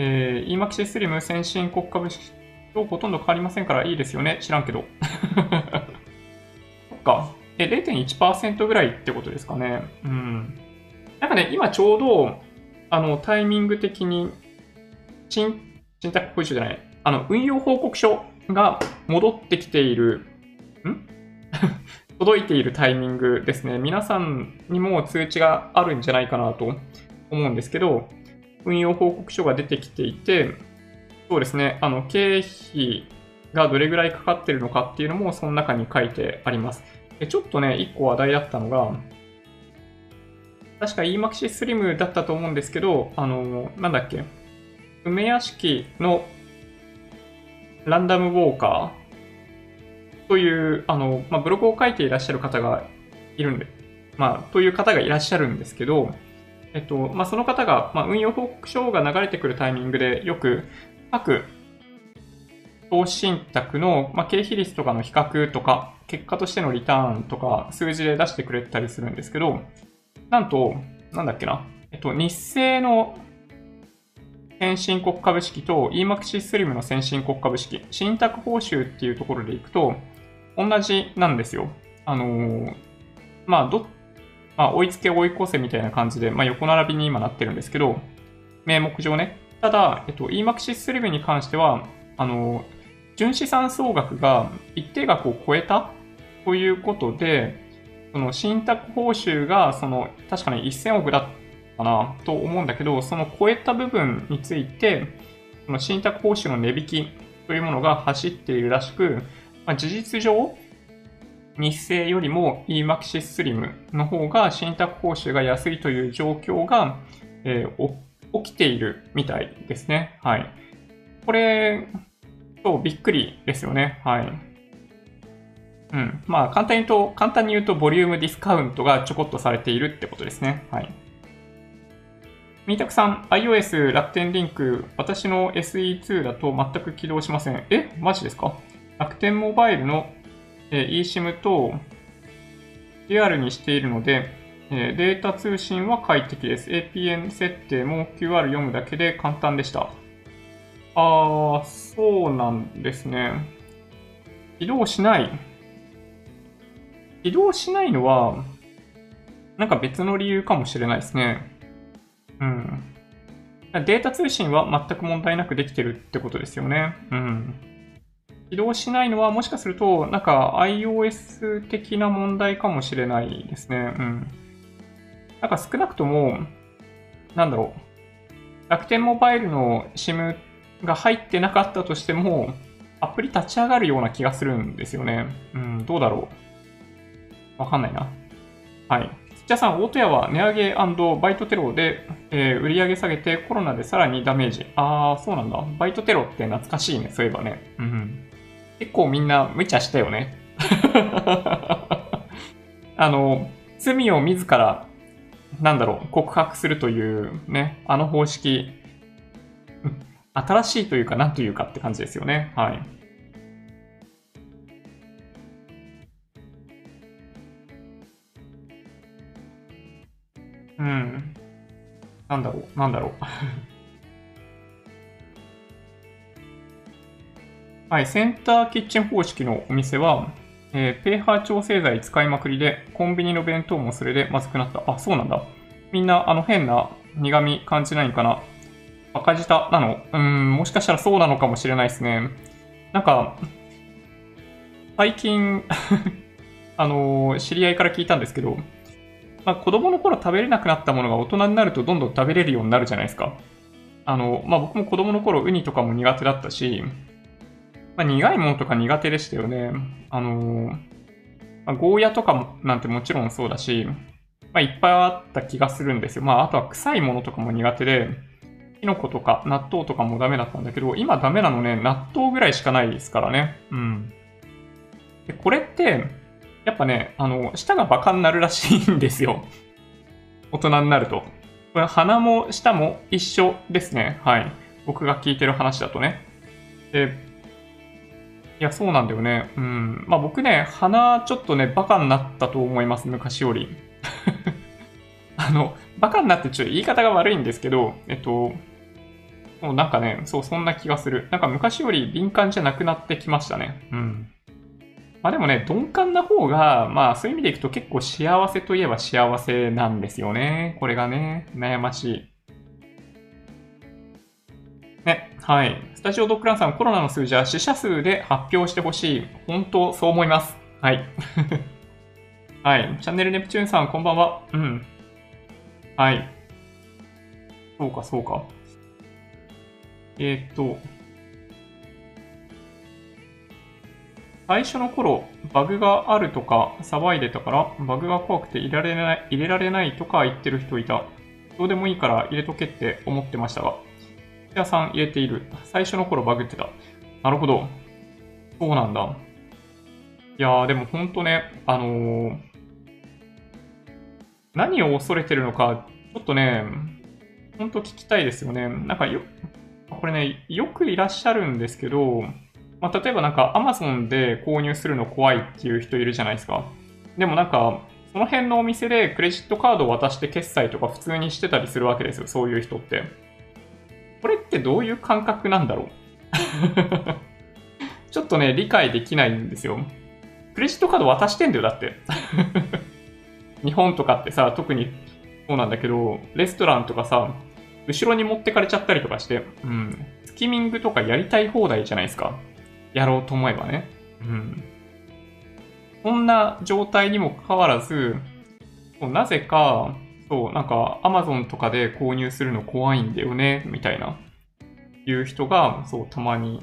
えー、EMAXI Slim 先進国株式とほとんど変わりませんからいいですよね。知らんけど。*laughs* そっか。え、0.1%ぐらいってことですかね。うん。なんかね、今ちょうど、あの、タイミング的に、賃、賃貸報酬じゃない、あの、運用報告書が戻ってきているん？*laughs* 届いているタイミングですね。皆さんにも通知があるんじゃないかなと思うんですけど、運用報告書が出てきていて、そうですね、あの、経費がどれぐらいかかってるのかっていうのもその中に書いてあります。でちょっとね、一個話題だったのが、確か EMAXI Slim だったと思うんですけど、あの、なんだっけ、梅屋敷のランダムウォーカーという、あの、まあ、ブログを書いていらっしゃる方がいるんで、まあ、という方がいらっしゃるんですけど、えっと、まあ、その方が、まあ、運用報告書が流れてくるタイミングでよく各投資信託の、まあ、経費率とかの比較とか、結果としてのリターンとか数字で出してくれたりするんですけど、なんと、なんだっけな、えっと、日清の先進国株式と EMAXI スリムの先進国株式、信託報酬っていうところでいくと、同じなんですよ。あのー、まあ、ど、まあ、追いつけ追い越せみたいな感じで、まあ、横並びに今なってるんですけど、名目上ね。ただ、えっと、EMAXIS スリムに関しては、あの、純資産総額が一定額を超えた？ということで、その信託報酬が、その、確かに1000億だったかな？と思うんだけど、その超えた部分について、その信託報酬の値引きというものが走っているらしく、まあ、事実上、日清よりも EMAXIS Slim の方が信託報酬が安いという状況が、えー、起きているみたいですね。はい。これ、そう、びっくりですよね。はい。うん。まあ、簡単に言うと、簡単に言うと、ボリュームディスカウントがちょこっとされているってことですね。はい。みーたくさん、iOS 楽天リンク、私の SE2 だと全く起動しません。えマジですか？楽天モバイルの eSIM と DR にしているので、データ通信は快適です。APN 設定も QR 読むだけで簡単でした。あー、そうなんですね。起動しない。起動しないのは、なんか別の理由かもしれないですね。うん。データ通信は全く問題なくできてるってことですよね。うん。起動しないのはもしかすると、なんか iOS 的な問題かもしれないですね。うん。なんか少なくとも、なんだろう。楽天モバイルの SIM が入ってなかったとしても、アプリ立ち上がるような気がするんですよね。うん、どうだろう。わかんないな。はい。じゃあさん、大戸屋は値上げバイトテロで、えー、売り上げ下げてコロナでさらにダメージ。あー、そうなんだ。バイトテロって懐かしいね、そういえばね。うん。結構みんな無茶したよね。*laughs* あの、罪を自ら、なんだろう、告白するというね、あの方式、新しいというか、なんというかって感じですよね。はい。うん。なんだろう、なんだろう。はい、センターキッチン方式のお店は、えー、ペーハー調整剤使いまくりで、コンビニの弁当もそれでまずくなった。あ、そうなんだ。みんな、あの、変な苦味感じないんかな。赤舌なのうん、もしかしたらそうなのかもしれないですね。なんか、最近 *laughs* あのー、知り合いから聞いたんですけど、まあ、子供の頃食べれなくなったものが大人になるとどんどん食べれるようになるじゃないですか。あの、まあ、僕も子供の頃ウニとかも苦手だったし、まあ、苦いものとか苦手でしたよね。あの、まあ、ゴーヤとかもなんてもちろんそうだし、まあ、いっぱいあった気がするんですよ。まあ、あとは臭いものとかも苦手で、キノコとか納豆とかもダメだったんだけど、今ダメなのね、納豆ぐらいしかないですからね。うん。で、これって、やっぱね、あの、舌がバカになるらしいんですよ。*laughs* 大人になると。これ鼻も舌も一緒ですね。はい。僕が聞いてる話だとね。で、いや、そうなんだよね。うん。まあ僕ね、鼻ちょっとね、バカになったと思います、昔より。*laughs* あの、バカになってちょっと言い方が悪いんですけど、えっと、もうなんかね、そう、そんな気がする。なんか昔より敏感じゃなくなってきましたね。うん。まあでもね、鈍感な方が、まあそういう意味でいくと結構幸せといえば幸せなんですよね。これがね、悩ましい。ね、はい。スタジオドッグランさん、コロナの数字は死者数で発表してほしい。本当、そう思います。はい。*laughs* はい。チャンネルネプチューンさん、こんばんは。うん。はい。そうか、そうか。えー、っと、最初の頃、バグがあるとか騒いでたから、バグが怖くて入れられない、入れられないとか言ってる人いた。どうでもいいから入れとけって思ってましたが。屋さん入れている。最初の頃バグってた。なるほど。そうなんだ。いやー、でもほんとね、あのー、何を恐れてるのか、ちょっとね、ほんと聞きたいですよね。なんかよ、これね、よくいらっしゃるんですけど、まあ、例えばなんか Amazon で購入するの怖いっていう人いるじゃないですか。でもなんか、その辺のお店でクレジットカードを渡して決済とか普通にしてたりするわけですよ、そういう人って。これってどういう感覚なんだろう？*laughs* ちょっとね、理解できないんですよ。クレジットカード渡してんだよ、だって。*laughs* 日本とかってさ、特にそうなんだけど、レストランとかさ、後ろに持ってかれちゃったりとかして、うん。スキミングとかやりたい放題じゃないですか。やろうと思えばね。うん。そんな状態にもかかわらず、なぜか、そう、なんか Amazon とかで購入するの怖いんだよね、みたいな、いう人が、そう、たまに、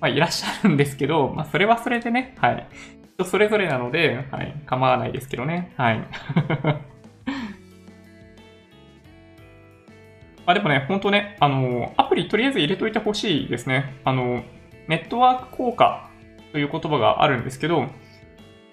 まあ、いらっしゃるんですけど、まあ、それはそれでね、はい。人それぞれなので、はい、構わないですけどね、はい。*laughs* まあでもね、ほんとね、あの、アプリとりあえず入れといてほしいですね。あの、ネットワーク効果という言葉があるんですけど、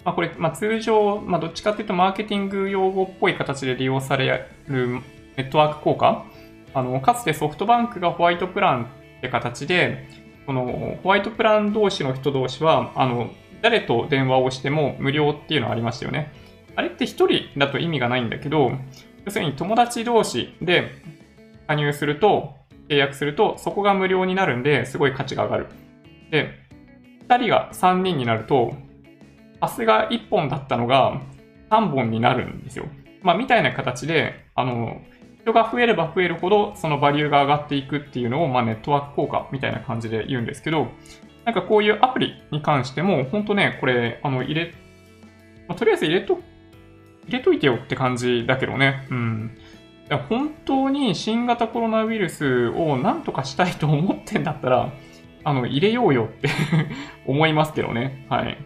まあ、これ、まあ、通常、まあ、どっちかっていうとマーケティング用語っぽい形で利用されるネットワーク効果あの、かつてソフトバンクがホワイトプランって形で、このホワイトプラン同士の人同士は、あの、誰と電話をしても無料っていうのありましたよね。あれって一人だと意味がないんだけど、要するに友達同士で加入すると、契約すると、そこが無料になるんで、すごい価値が上がる。で、2人が3人になると、パスが1本だったのが3本になるんですよ。まあ、みたいな形で、あの、人が増えれば増えるほど、そのバリューが上がっていくっていうのを、まあ、ネットワーク効果みたいな感じで言うんですけど、なんかこういうアプリに関しても、本当ね、これ、あの、入れ、まあ、とりあえず入れと、入れといてよって感じだけどね。うん。本当に新型コロナウイルスを何とかしたいと思ってんだったら、あの、入れようよって *laughs* 思いますけどね。はい。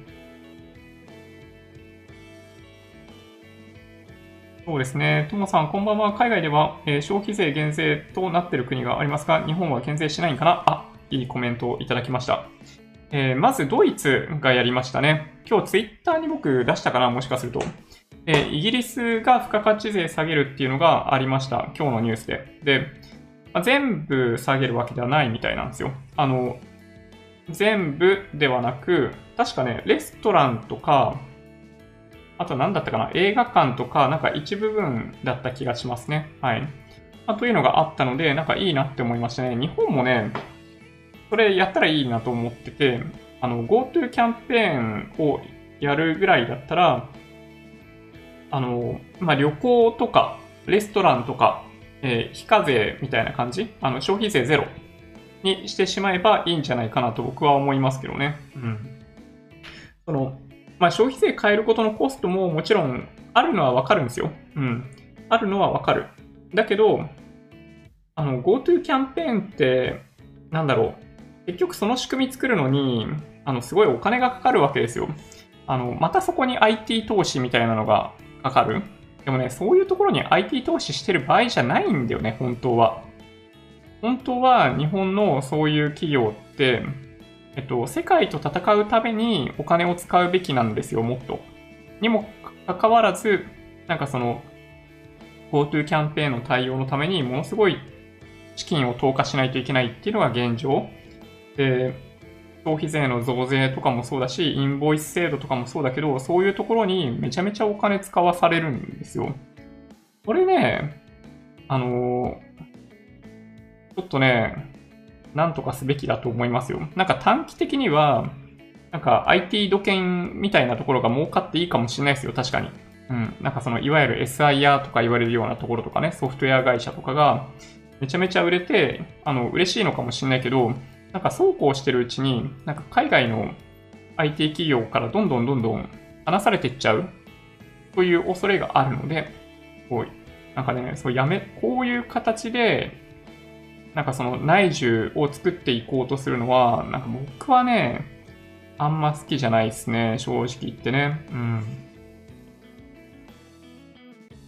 そうですね。ともさん、こんばんは。海外では、えー、消費税減税となっている国がありますが、日本は減税しないんかな？あ、いいコメントをいただきました。えー、まず、ドイツがやりましたね。今日ツイッターに僕出したかな？もしかすると。えー、イギリスが付加価値税下げるっていうのがありました。今日のニュースで。で、まあ、全部下げるわけではないみたいなんですよ。あの、全部ではなく、確かね、レストランとか、あと何だったかな？映画館とか、なんか一部分だった気がしますね。はい。まあ、というのがあったので、なんかいいなって思いましたね。日本もね、それやったらいいなと思ってて、あの、GoTo キャンペーンをやるぐらいだったら、あの、まあ、旅行とか、レストランとか、えー、非課税みたいな感じ？あの、消費税ゼロにしてしまえばいいんじゃないかなと僕は思いますけどね。うん。その、まあ、消費税変えることのコストももちろんあるのはわかるんですよ。うん。あるのはわかる。だけど、あの、GoTo キャンペーンって、なんだろう。結局その仕組み作るのに、あの、すごいお金がかかるわけですよ。あの、またそこに IT 投資みたいなのがかかる。でもね、そういうところに IT 投資してる場合じゃないんだよね、本当は。本当は日本のそういう企業って、えっと、世界と戦うためにお金を使うべきなんですよ、もっと。にもかかわらず、なんかその、GoTo キャンペーンの対応のためにものすごい資金を投下しないといけないっていうのが現状。で、消費税の増税とかもそうだし、インボイス制度とかもそうだけど、そういうところにめちゃめちゃお金使わされるんですよ。これね、あのちょっとね、なんとかすべきだと思いますよ。なんか短期的には、なんか IT 土建みたいなところが儲かっていいかもしれないですよ、確かに。うん。なんかその、いわゆる SIR とか言われるようなところとかね、ソフトウェア会社とかが、めちゃめちゃ売れて、あの、嬉しいのかもしれないけど、なんかそうこうしてるうちに、なんか海外の IT 企業からどんどんどんどん離されていっちゃうという恐れがあるので、こう、なんかね、そうやめ、こういう形でなんかその内需を作っていこうとするのは、なんか僕はね、あんま好きじゃないですね、正直言ってね。うん。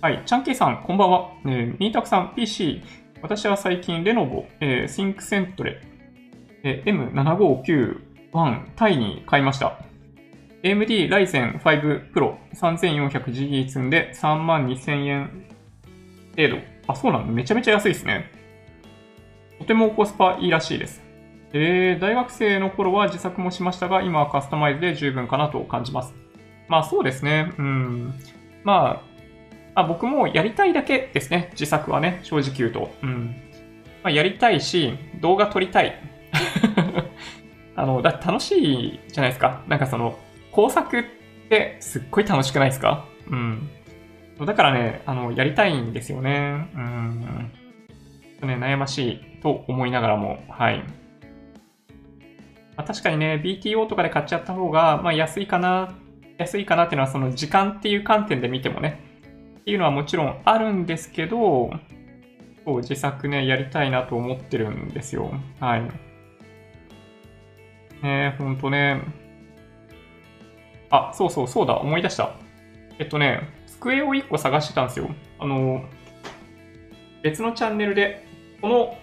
はい、チャンキーさん、こんばんは。えー、ミータクさん、PC。私は最近、レノボ、えー、シンクセントレ、えー、M7591 タイに買いました。AMD Ryzen 5 Pro 3400GB 積んで3万2000円程度。あ、そうなのめちゃめちゃ安いですね。とてもコスパいいらしいです。えー、大学生の頃は自作もしましたが、今はカスタマイズで十分かなと感じます。まあそうですね。うん。まあ、あ僕もやりたいだけですね。自作はね、正直言うと。うん。まあ、やりたいし、動画撮りたい。*laughs* あの、だ楽しいじゃないですか。なんかその、工作ってすっごい楽しくないですか？うん。だからね、あの、やりたいんですよね。うん。ね、悩ましいと思いながらも、はい。まあ、確かにね、BTO とかで買っちゃった方が、まあ、安いかな、安いかなっていうのは、その時間っていう観点で見てもね、っていうのはもちろんあるんですけど、そう自作ね、やりたいなと思ってるんですよ。はい。ねほんとね。あ、そうそう、そうだ、思い出した。えっとね、机を1個探してたんですよ。あの、別のチャンネルで、この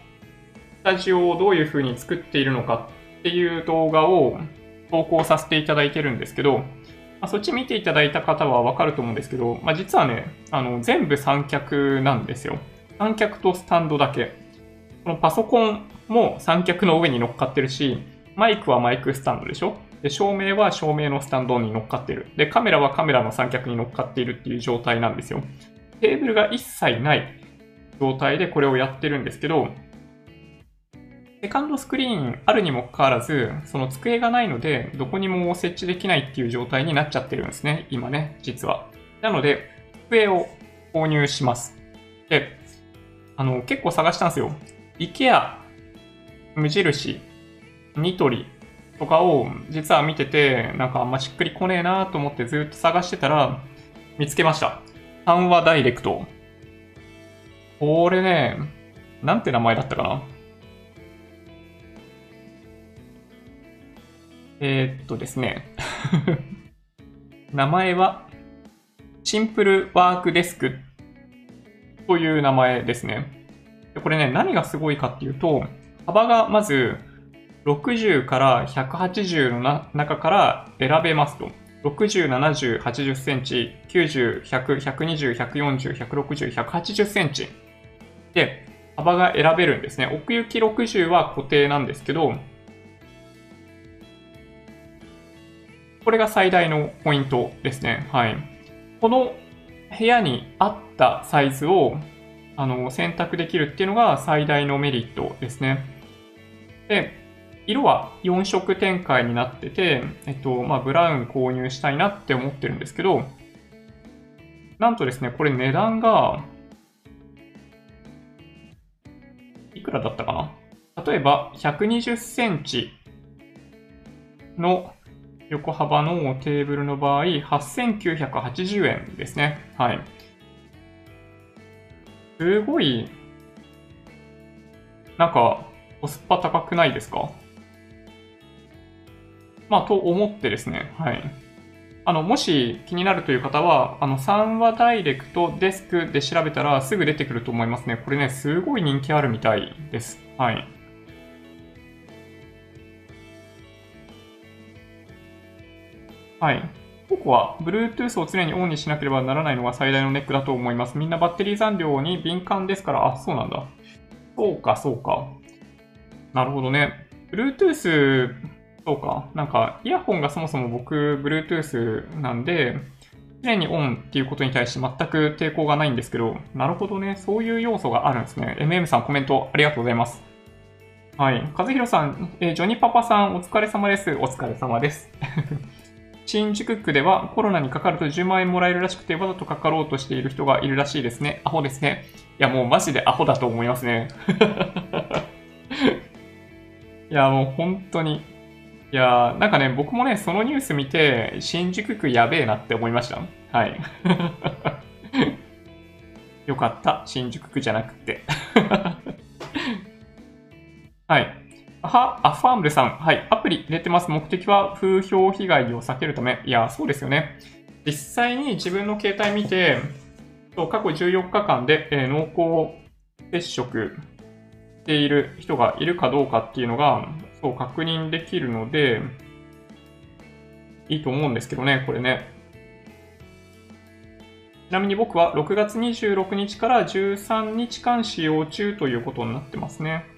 タジオをどういう風に作っているのかっていう動画を投稿させていただいてるんですけど、まあ、そっち見ていただいた方はわかると思うんですけど、まあ、実はね、あの、全部三脚なんですよ。三脚とスタンドだけ。このパソコンも三脚の上に乗っかってるし、マイクはマイクスタンドでしょ？で、照明は照明のスタンドに乗っかってる。で、カメラはカメラの三脚に乗っかっているっていう状態なんですよ。テーブルが一切ない状態でこれをやってるんですけど、セカンドスクリーンあるにもかかわらず、その机がないので、どこにも設置できないっていう状態になっちゃってるんですね。今ね、実は。なので、机を購入します。で、あの、結構探したんですよ。IKEA、無印、ニトリとかを実は見てて、なんかあんましっくりこねえなと思ってずっと探してたら、見つけました。単話ダイレクト。これね、なんて名前だったかな？えー、っとですね。*laughs* 名前は、シンプルワークデスクという名前ですね。これね、何がすごいかっていうと、幅がまず60から180の中から選べますと。60、70、80センチ、90、100、120、140、160、180センチ。で、幅が選べるんですね。奥行き60は固定なんですけど、これが最大のポイントですね。はい。この部屋に合ったサイズをあの選択できるっていうのが最大のメリットですね。で、色は4色展開になってて、えっと、まあ、ブラウン購入したいなって思ってるんですけど、なんとですね、これ値段が、いくらだったかな？例えば、120センチの横幅のテーブルの場合、8980円ですね。はい。すごい、なんか、コスパ高くないですか？まあ、と思ってですね。はい。あの、もし気になるという方は、あの、3話ダイレクトデスクで調べたらすぐ出てくると思いますね。これね、すごい人気あるみたいです。はい。はい。僕は Bluetooth を常にオンにしなければならないのが最大のネックだと思います。みんなバッテリー残量に敏感ですから、あ、そうなんだ。そうか、そうか。なるほどね。Bluetooth、そうか。なんか、イヤホンがそもそも僕、Bluetooth なんで、常にオンっていうことに対して全く抵抗がないんですけど、なるほどね。そういう要素があるんですね。MM さんコメントありがとうございます。はい。和弘さん、えー、ジョニパパさんお疲れ様です。お疲れ様です。新宿区ではコロナにかかると10万円もらえるらしくてわざとかかろうとしている人がいるらしいですね。アホですね。いやもうマジでアホだと思いますね。*laughs* いやもう本当に。いやなんかね、僕もね、そのニュース見て、新宿区やべえなって思いました。はい。*laughs* よかった。新宿区じゃなくて。*laughs* はい。は、アファームルさん。はい。アプリ入れてます。目的は風評被害を避けるため。いや、そうですよね。実際に自分の携帯見て、過去14日間で、え濃厚接触している人がいるかどうかっていうのが、そう確認できるので、いいと思うんですけどね、これね。ちなみに僕は6月26日から13日間使用中ということになってますね。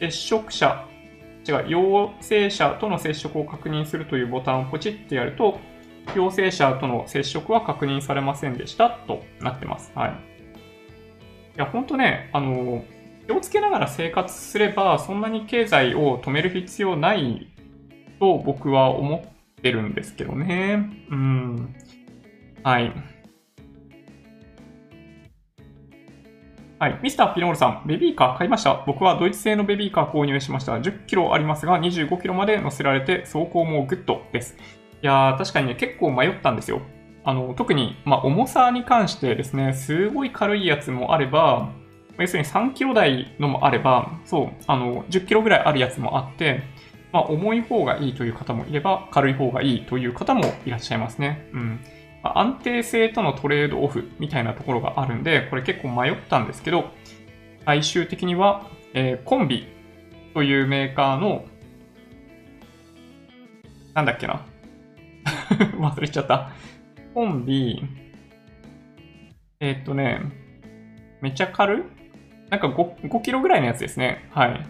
接触者、違う、陽性者との接触を確認するというボタンをポチッてやると、陽性者との接触は確認されませんでしたとなってます。はい。いや、ほんとね、あの、気をつけながら生活すれば、そんなに経済を止める必要ないと僕は思ってるんですけどね。うん。はい。はい。ミスターピノールさん、ベビーカー買いました。僕はドイツ製のベビーカー購入しました。10キロありますが、25キロまで乗せられて、走行もグッドです。いやー、確かにね、結構迷ったんですよ。あの、特に、まあ、重さに関してですね、すごい軽いやつもあれば、要するに3キロ台のもあれば、そう、あの、10キロぐらいあるやつもあって、まあ、重い方がいいという方もいれば、軽い方がいいという方もいらっしゃいますね。うん。安定性とのトレードオフみたいなところがあるんで、これ結構迷ったんですけど、最終的には、えー、コンビというメーカーの、なんだっけな？*laughs* 忘れちゃった。コンビ、えー、っとね、めっちゃ軽なんか 5, 5キロぐらいのやつですね。はい。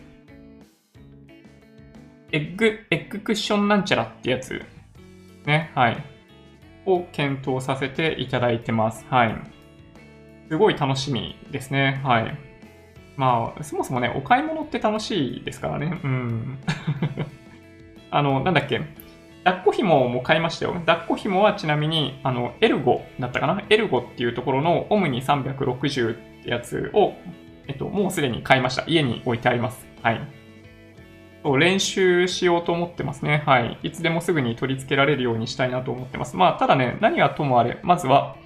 エッグ、エッグクッションなんちゃらってやつ。ね。はい。を検討させていただいてます。はい。すごい楽しみですね。はい。まあ、そもそもね、お買い物って楽しいですからね。うん。*laughs* あの、なんだっけ。抱っこ紐も買いましたよ。抱っこ紐はちなみに、あの、エルゴだったかなエルゴっていうところのオムニ360ってやつを、えっと、もうすでに買いました。家に置いてあります。はい。そう練習しようと思ってますね。はい。いつでもすぐに取り付けられるようにしたいなと思ってます。まあ、ただね、何はともあれ、まずは、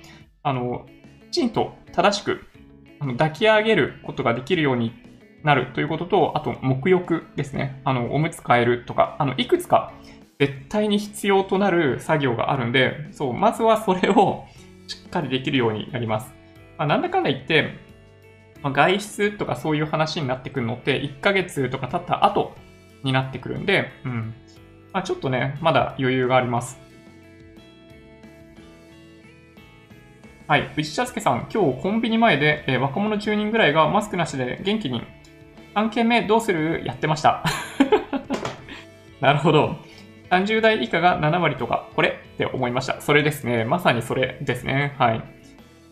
あの、きちんと正しく抱き上げることができるようになるということと、あと、沐浴ですね。あの、おむつ替えるとか、あの、いくつか絶対に必要となる作業があるんで、そう、まずはそれをしっかりできるようになります。まあ、なんだかんだ言って、外出とかそういう話になってくるのって、1ヶ月とか経った後になってくるんで、うん。まあ、ちょっとね、まだ余裕があります。はい。藤茶助さん、今日コンビニ前で、えー、若者10人ぐらいがマスクなしで元気に3件目どうする？やってました。*laughs* なるほど。30代以下が7割とか、これ？って思いました。それですね。まさにそれですね。はい。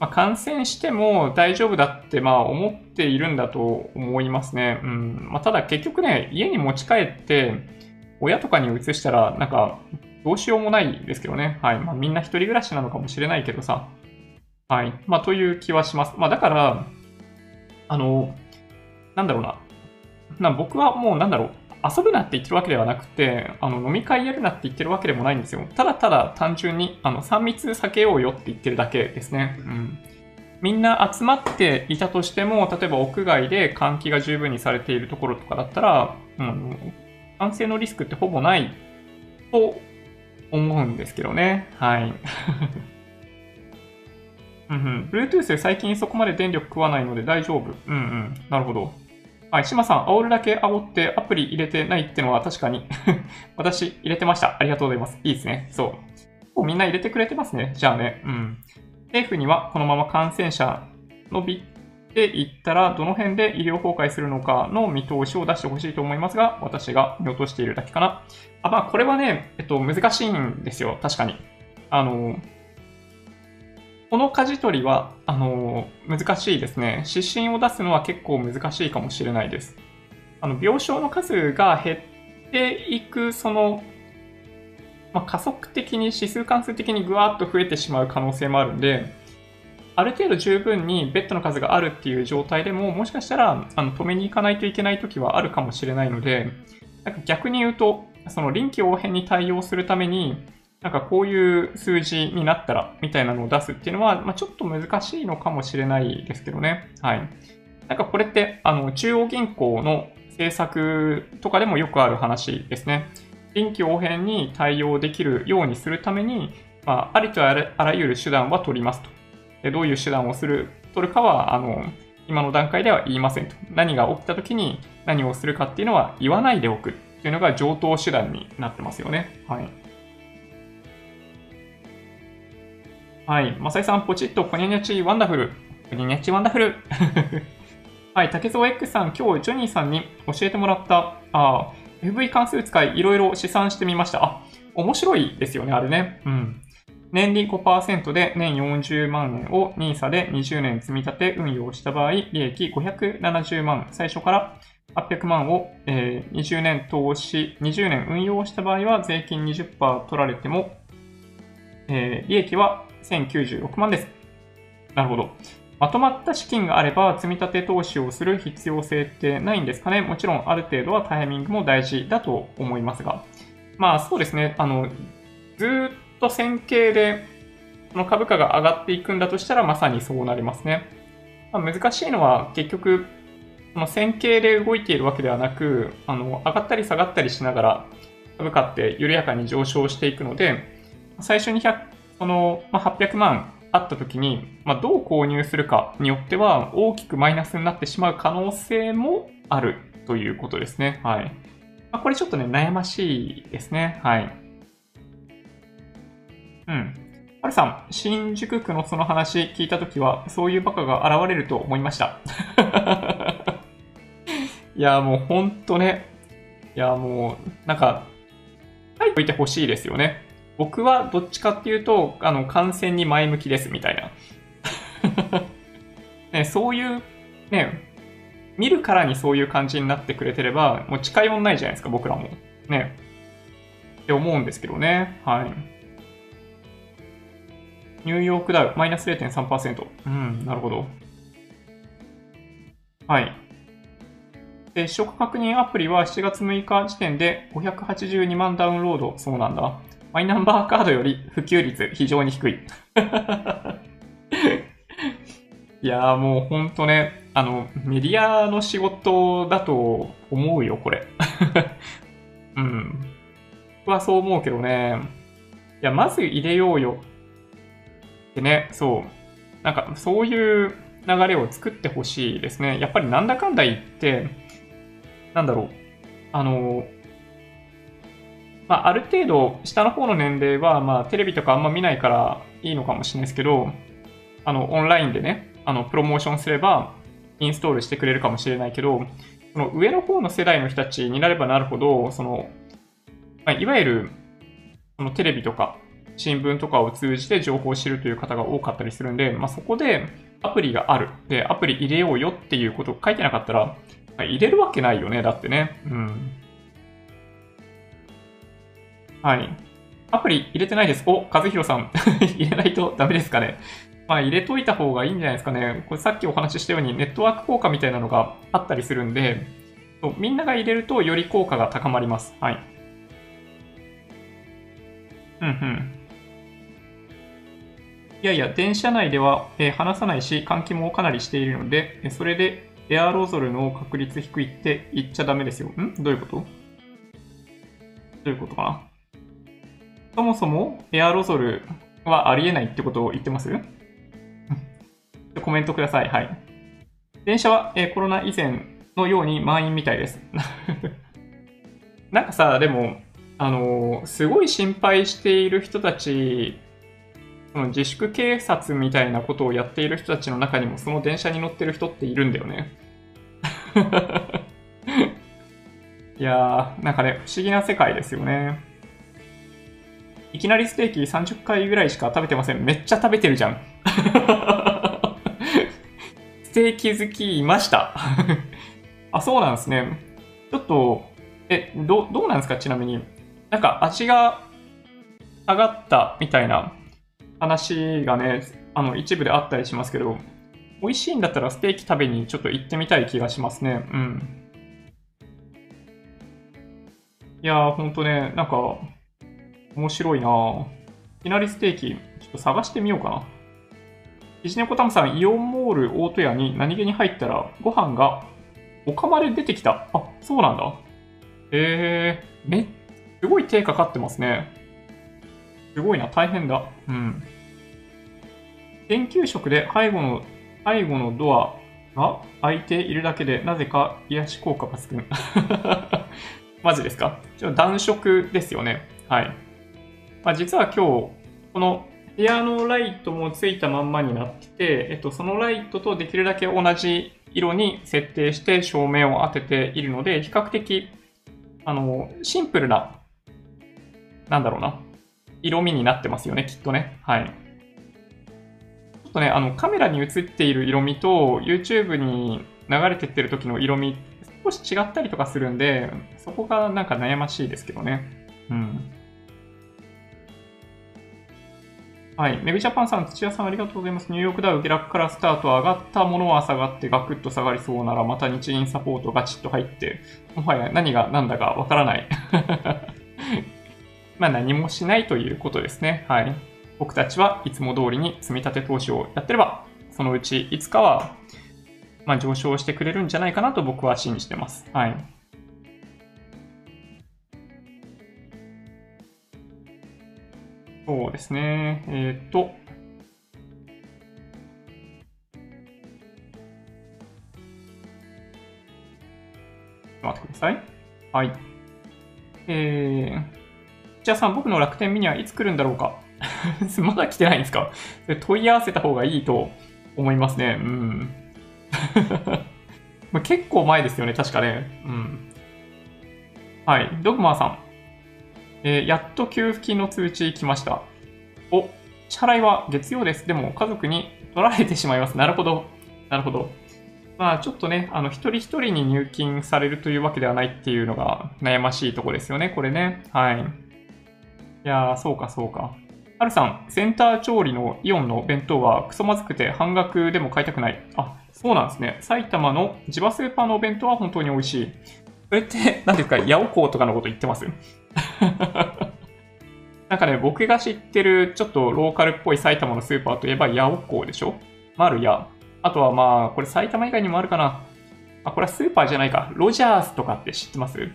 まあ、感染しても大丈夫だってまあ思っているんだと思いますね。うん。まあ、ただ結局ね、家に持ち帰って、親とかに移したら、なんか、どうしようもないですけどね。はい。まあ、みんな一人暮らしなのかもしれないけどさ。はい。まあ、という気はします。まあ、だから、あの、なんだろうな。な僕はもうなんだろう、遊ぶなって言ってるわけではなくて、あの飲み会やるなって言ってるわけでもないんですよ。ただただ単純にあの3密避けようよって言ってるだけですね。うん。みんな集まっていたとしても、例えば屋外で換気が十分にされているところとかだったら、うん、感染のリスクってほぼないと思うんですけどね。はい。*laughs* うんうん。Bluetooth 最近そこまで電力食わないので大丈夫。うんうん。なるほど。はい、島さん、煽るだけ煽ってアプリ入れてないってのは確かに *laughs* 私入れてました。ありがとうございます。いいですね。そう。みんな入れてくれてますね。じゃあね。うん。政府にはこのまま感染者伸びていったら、どの辺で医療崩壊するのかの見通しを出してほしいと思いますが、私が見落としているだけかな。あ、まあ、これはね、えっと、難しいんですよ。確かに。あの、この舵取りは、あの難しいですね。指針を出すのは結構難しいかもしれないです。あの、病床の数が減っていく、その、まあ、加速的に、指数関数的にぐわっと増えてしまう可能性もあるんで、ある程度十分にベッドの数があるっていう状態でも、もしかしたら、あの、止めに行かないといけない時はあるかもしれないので、なんか逆に言うと、その臨機応変に対応するために、なんかこういう数字になったらみたいなのを出すっていうのは、まあ、ちょっと難しいのかもしれないですけどね。はい。なんかこれって、あの、中央銀行の政策とかでもよくある話ですね。臨機応変に対応できるようにするために、まあ、ありとあらゆる手段は取りますと。でどういう手段をする、取るかは、あの、今の段階では言いませんと。何が起きた時に何をするかっていうのは言わないでおくっていうのが常套手段になってますよね。はい。はい。マサイさん、ポチッと、コニャニャチワンダフル。コニャニャチワンダフル。*laughs* はい。竹蔵 X さん、今日、ジョニーさんに教えてもらった、あ FV 関数使い、いろいろ試算してみました。あ、面白いですよね、あれね。うん。年利5%で年40万円を NISA で20年積み立て運用した場合、利益570万、最初から800万を、えー、20年投資、20年運用した場合は税金20%取られても、えー、利益は1096万です。なるほど。まとまった資金があれば積み立て投資をする必要性ってないんですかねもちろんある程度はタイミングも大事だと思いますが。まあそうですね。あの、ずっと線形でこの株価が上がっていくんだとしたらまさにそうなりますね。まあ、難しいのは結局、この線形で動いているわけではなく、あの、上がったり下がったりしながら株価って緩やかに上昇していくので、最初に100その、まあ、800万あった時に、まあ、どう購入するかによっては大きくマイナスになってしまう可能性もあるということですね。はい。まあ、これちょっとね、悩ましいですね。はい。うん。ハルさん、新宿区のその話聞いたときは、そういうバカが現れると思いました。*laughs* いや、もうほんとね。いや、もう、なんか、書いといてほしいですよね。僕はどっちかっていうと、あの、感染に前向きですみたいな。*laughs* ね、そういう、ね、見るからにそういう感じになってくれてれば、もう近寄んないじゃないですか、僕らも。ね。って思うんですけどね。はい。ニューヨークダウ、マイナス0.3%。うん、なるほど。はい。接触確認アプリは7月6日時点で582万ダウンロード。そうなんだ。マイナンバーカードより普及率非常に低い。*laughs* いやーもうほんとね、あの、メディアの仕事だと思うよ、これ。*laughs* うん。僕はそう思うけどね。いや、まず入れようよ。ってね、そう。なんか、そういう流れを作ってほしいですね。やっぱりなんだかんだ言って、なんだろう。あの、まあ、ある程度、下の方の年齢は、まあ、テレビとかあんま見ないからいいのかもしれないですけど、あの、オンラインでね、あの、プロモーションすれば、インストールしてくれるかもしれないけど、その上の方の世代の人たちになればなるほど、その、まあ、いわゆる、そのテレビとか、新聞とかを通じて情報を知るという方が多かったりするんで、まあ、そこでアプリがある。で、アプリ入れようよっていうことを書いてなかったら、入れるわけないよね。だってね。うん。はい。アプリ入れてないです。お、和弘さん。*laughs* 入れないとダメですかね。まあ入れといた方がいいんじゃないですかね。これさっきお話ししたようにネットワーク効果みたいなのがあったりするんで、みんなが入れるとより効果が高まります。はい。うんうん。いやいや、電車内では、えー、話さないし、換気もかなりしているので、それでエアロゾルの確率低いって言っちゃダメですよ。ん？どういうこと？どういうことかな？そもそもエアロゾルはありえないってことを言ってます？コメントください。はい。電車は、え、コロナ以前のように満員みたいです。*laughs* なんかさ、でも、あの、すごい心配している人たち、その自粛警察みたいなことをやっている人たちの中にも、その電車に乗ってる人っているんだよね。*laughs* いやー、なんかね、不思議な世界ですよね。いきなりステーキ30回ぐらいしか食べてません。めっちゃ食べてるじゃん。*laughs* ステーキ好きいました *laughs* あ、そうなんですね。ちょっと、え、ど、どうなんですか？ちなみに。なんか味が上がったみたいな話がね、あの、一部であったりしますけど、美味しいんだったらステーキ食べにちょっと行ってみたい気がしますね。うん。いやー、ほんとね、なんか、面白いなぁいきなりステーキ、ちょっと探してみようかな。ひじねこたむさん、イオンモール大戸屋に何気に入ったら、ご飯がお釜で出てきた。あ、そうなんだ。えー、め、すごい手かかってますね。すごいな、大変だ。うん。研究職で背後の、背後のドアが開いているだけで、なぜか癒し効果がつく。*laughs* マジですか？ちょっと暖色ですよね。はい。まあ、実は今日、このピアノライトもついたまんまになってて、えっと、そのライトとできるだけ同じ色に設定して照明を当てているので、比較的、あの、シンプルな、なんだろうな、色味になってますよね、きっとね。はい。ちょっとね、あの、カメラに映っている色味と、YouTube に流れてってる時の色味、少し違ったりとかするんで、そこがなんか悩ましいですけどね。うん。はい。メグジャパンさん、土屋さんありがとうございます。ニューヨークダウ下落からスタート上がったものは下がってガクッと下がりそうなら、また日銀サポートガチッと入って、もはや何が何だかわからない。*laughs* まあ何もしないということですね。はい。僕たちはいつも通りに積み立て投資をやってれば、そのうちいつかは、まあ、上昇してくれるんじゃないかなと僕は信じてます。はい。そうですね。えっ、ー、と、待ってください。はい。えー、じゃあさん、僕の楽天ミニはいつ来るんだろうか？*laughs* まだ来てないんですか？問い合わせた方がいいと思いますね。うん。*laughs* 結構前ですよね、確かね。うん。はい。ドグマーさん。えー、やっと給付金の通知来ました。お、支払いは月曜です。でも家族に取られてしまいます。なるほど。なるほど。まあちょっとね、あの、一人一人に入金されるというわけではないっていうのが悩ましいとこですよね、これね。はい。いやー、そうかそうか。はるさん、センター調理のイオンの弁当はクソまずくて半額でも買いたくない。あ、そうなんですね。埼玉の地場スーパーのお弁当は本当に美味しい。それって、何ですか、ヤオコーとかのこと言ってます？*laughs* なんかね、僕が知ってるちょっとローカルっぽい埼玉のスーパーといえばヤオコーでしょ？マルヤ。あとはまあ、これ埼玉以外にもあるかな。あ、これはスーパーじゃないか。ロジャースとかって知ってます？*laughs*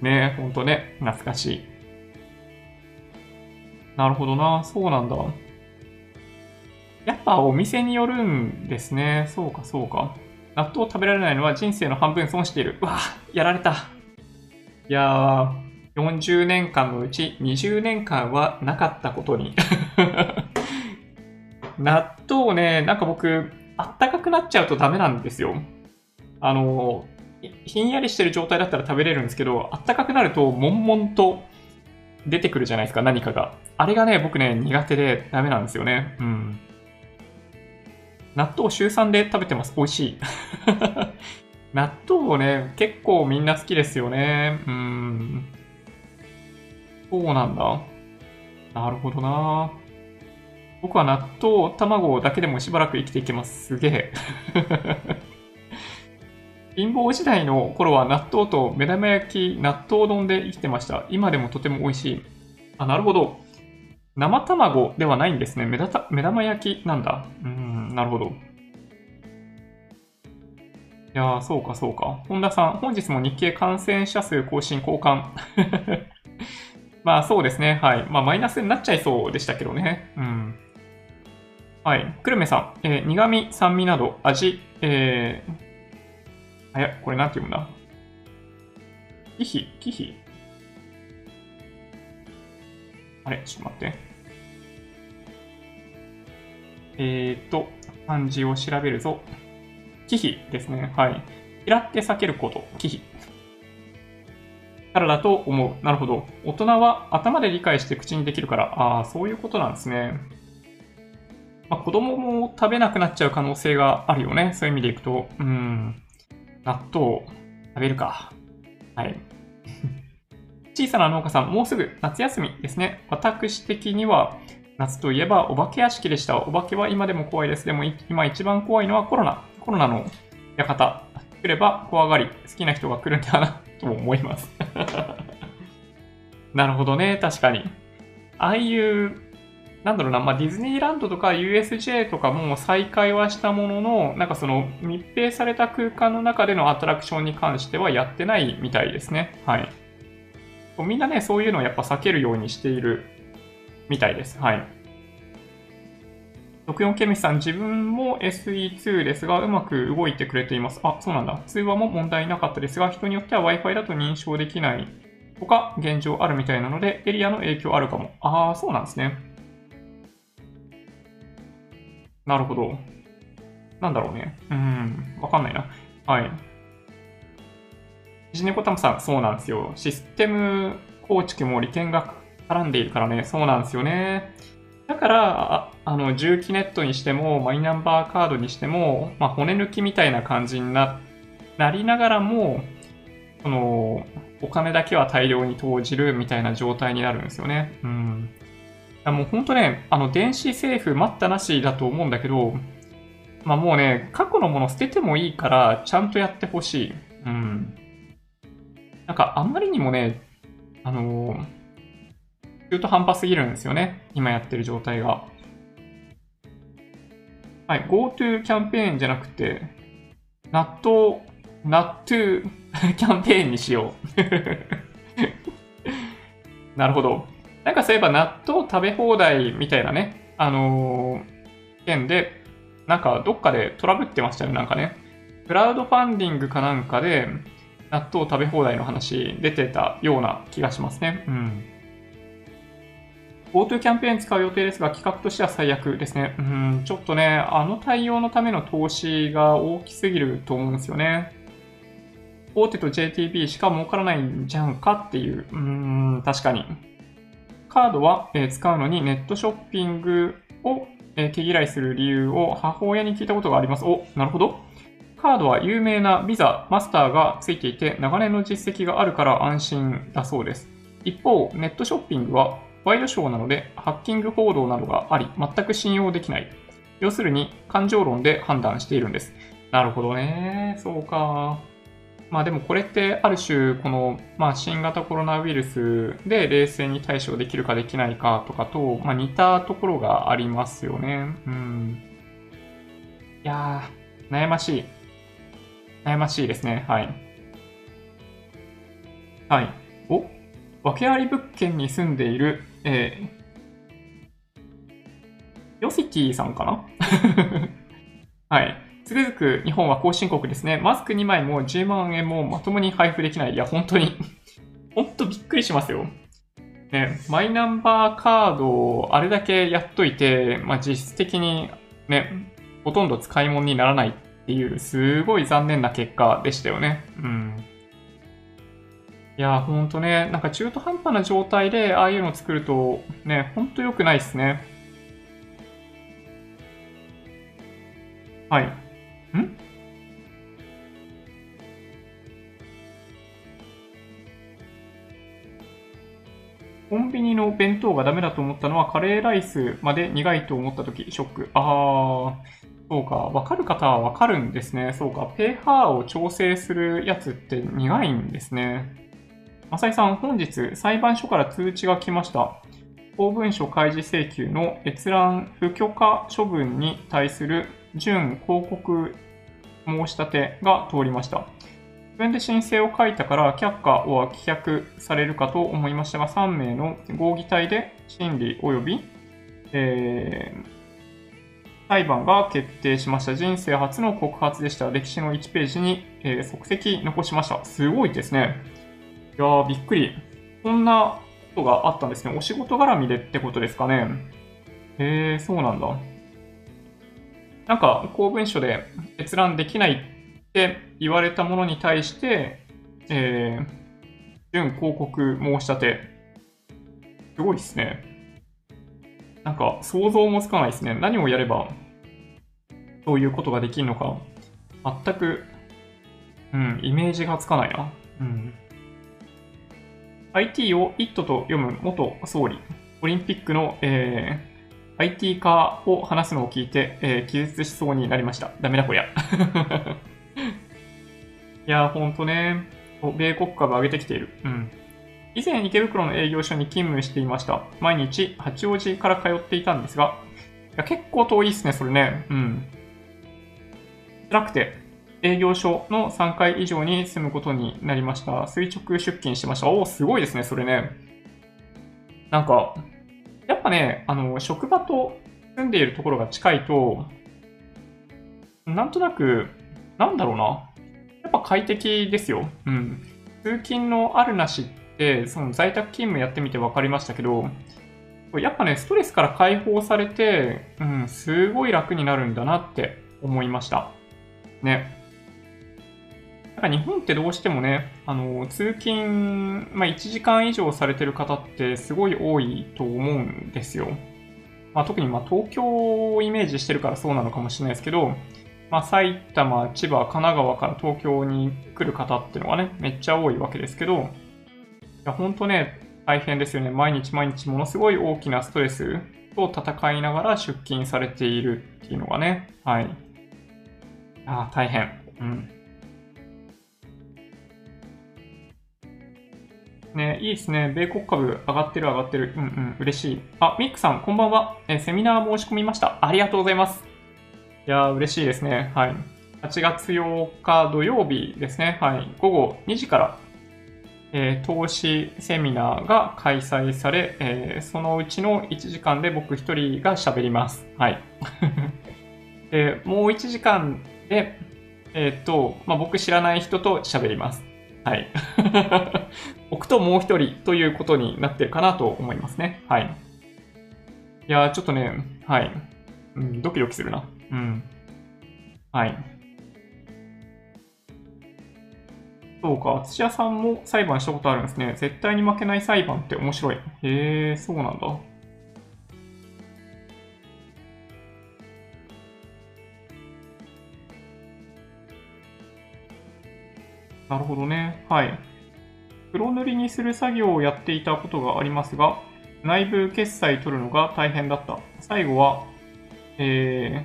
ねえ、ほんとね、懐かしい。なるほどな。そうなんだ。やっぱお店によるんですね。そうか、そうか。納豆食べられないのは人生の半分損している。うわやられた。いやー、40年間のうち20年間はなかったことに。*laughs* 納豆ね、なんか僕、あったかくなっちゃうとダメなんですよ。あの、ひんやりしてる状態だったら食べれるんですけど、あったかくなると、悶々と出てくるじゃないですか、何かが。あれがね、僕ね、苦手でダメなんですよね。うん。納豆週3で食べてます。美味しい。納豆をね、結構みんな好きですよね。うん。そうなんだ。なるほどな。僕は納豆、卵だけでもしばらく生きていけます。すげえ。*laughs* 貧乏時代の頃は納豆と目玉焼き、納豆丼で生きてました。今でもとても美味しい。あ、なるほど。生卵ではないんですね。目玉焼きなんだ。うん、なるほど。いや、そうか、そうか。本田さん、本日も日経感染者数更新交換。*laughs* まあそうですね。はい。まあマイナスになっちゃいそうでしたけどね。うん。はい。久留米さん、えー、苦味、酸味など味、えー、あや、これなんて読むんだ？キヒ、キヒ。あれ、ちょっと待って。えー、っと、漢字を調べるぞ。キヒですね。はい。嫌って避けること、キヒ。からだと思う。なるほど。大人は頭で理解して口にできるから、ああ、そういうことなんですね。まあ、子供も食べなくなっちゃう可能性があるよね。そういう意味でいくと。うん。納豆食べるか。はい。*laughs* 小さな農家さん、もうすぐ夏休みですね。私的には、夏といえばお化け屋敷でした。お化けは今でも怖いです。でも今一番怖いのはコロナ。コロナの館。来れば怖がり、好きな人が来るんだな、*laughs* と思います *laughs* なるほどね、確かに。ああいうなんだろうな、まあ、ディズニーランドとか USJ とかも再開はしたものの、なんかその密閉された空間の中でのアトラクションに関してはやってないみたいですね。はい。みんなね、そういうのをやっぱ避けるようにしているみたいです。はい。64ケミさん、自分も SE2 ですが、うまく動いてくれています。あ、そうなんだ。通話も問題なかったですが、人によっては Wi-Fi だと認証できないとか現状あるみたいなので、エリアの影響あるかも。ああ、そうなんですね。なるほど。なんだろうね。うん、わかんないな。はい。ジネコタムさん、そうなんですよ。システム構築も利権が絡んでいるからね、そうなんですよね。だから、あの、重機ネットにしても、マイナンバーカードにしても、まあ、骨抜きみたいな感じになりながらも、その、お金だけは大量に投じるみたいな状態になるんですよね。うん。もう本当ね、あの、電子政府待ったなしだと思うんだけど、まあもうね、過去のもの捨ててもいいから、ちゃんとやってほしい。うん。なんか、あまりにもね、あのー、中途半端すぎるんですよね。今やってる状態が。はい、GoTo キャンペーンじゃなくて、納豆、納豆キャンペーンにしよう。*laughs* なるほど。なんかそういえば納豆食べ放題みたいなね、あのー、件で、なんかどっかでトラブってましたよね、なんかね。クラウドファンディングかなんかで、納豆食べ放題の話出てたような気がしますね。うん。GoTo キャンペーン使う予定ですが、企画としては最悪ですね。うん、ちょっとね、あの対応のための投資が大きすぎると思うんですよね。大手と JTB しか儲からないんじゃんかっていう。うん、確かに。カードは、え使うのにネットショッピングを、え毛嫌いする理由を母親に聞いたことがあります。お、なるほど。カードは有名なビザ、マスターがついていて、長年の実績があるから安心だそうです。一方、ネットショッピングはワイドショーなのでハッキング報道などがあり、全く信用できない。要するに感情論で判断しているんです。なるほどね。そうか。まあでもこれってある種、この、まあ、新型コロナウイルスで冷静に対処できるかできないかとかと、まあ、似たところがありますよね。うん。いやー、悩ましい。悩ましいですね。はい。はい。お？訳あり物件に住んでいる、えー、ヨシティさんかな？*laughs* はい。つくづく日本は後進国ですね。マスク2枚も10万円もまともに配布できない。いや、本当に *laughs* 本当びっくりしますよ。ね、マイナンバーカードをあれだけやっといて、まあ、実質的にね、ほとんど使い物にならないっていう、すごい残念な結果でしたよね。うん。いや、ほんとね、なんか中途半端な状態でああいうのを作ると、ね、ほんと良くないですね。はい。ん？コンビニの弁当がダメだと思ったのはカレーライスまで苦いと思った時、ショック。あー、そうか。わかる方はわかるんですね。そうか。ペーハーを調整するやつって苦いんですね。浅井さん、本日裁判所から通知が来ました。公文書開示請求の閲覧不許可処分に対する準広告申し立てが通りました。自分で申請を書いたから却下は棄却されるかと思いましたが、3名の合議体で審理及び、えー、裁判が決定しました。人生初の告発でした。歴史の1ページに、えー、即席残しました。すごいですね。いやー、びっくり。こんなことがあったんですね。お仕事絡みでってことですかね。へえー、そうなんだ。なんか公文書で閲覧できないって言われたものに対して、えー、準広告申し立て。すごいですね。なんか想像もつかないですね。何をやればそういうことができるのか、全く、うん、イメージがつかないな。うん。IT を IT と読む元総理、オリンピックの、えー IT 化を話すのを聞いて、えー、気絶しそうになりました。ダメだこりゃ。*laughs* いやーほんとね。米国株上げてきている。うん。以前池袋の営業所に勤務していました。毎日八王子から通っていたんですが、いや結構遠いっすね、それね。うん。辛くて、営業所の3階以上に住むことになりました。垂直出勤しました。おお、すごいですね、それね。なんか、やっぱね、あの、職場と住んでいるところが近いと、なんとなく、なんだろうな。やっぱ快適ですよ。うん。通勤のあるなしって、その在宅勤務やってみて分かりましたけど、やっぱね、ストレスから解放されて、うん、すごい楽になるんだなって思いました。ね。か日本ってどうしてもね、あの、通勤、まあ、1時間以上されてる方ってすごい多いと思うんですよ。まあ、特にま東京をイメージしてるからそうなのかもしれないですけど、まあ、埼玉、千葉、神奈川から東京に来る方っていうのがね、めっちゃ多いわけですけど、いや、ほんとね、大変ですよね。毎日毎日ものすごい大きなストレスと戦いながら出勤されているっていうのがね、はい。ああ、大変。うん。ね、いいですね。米国株上がってる上がってる。うんうん、嬉しい。あ、ミックさん、こんばんは。えセミナー申し込みました。ありがとうございます。いやー、嬉しいですね。はい。8月8日土曜日ですね。はい。午後2時から、えー、投資セミナーが開催され、えー、そのうちの1時間で僕1人が喋ります。はい。*laughs* で、もう1時間で、えっ、と、まあ、僕知らない人と喋ります。はい。*laughs* 置くともう一人ということになってるかなと思いますね。はい。いやちょっとね、はい。うん、ドキドキするな。うん。はい。そうか、土屋さんも裁判したことあるんですね。絶対に負けない裁判って面白い。へえ、そうなんだ。なるほどね。はい。黒塗りにする作業をやっていたことがありますが、内部決済取るのが大変だった。最後は、え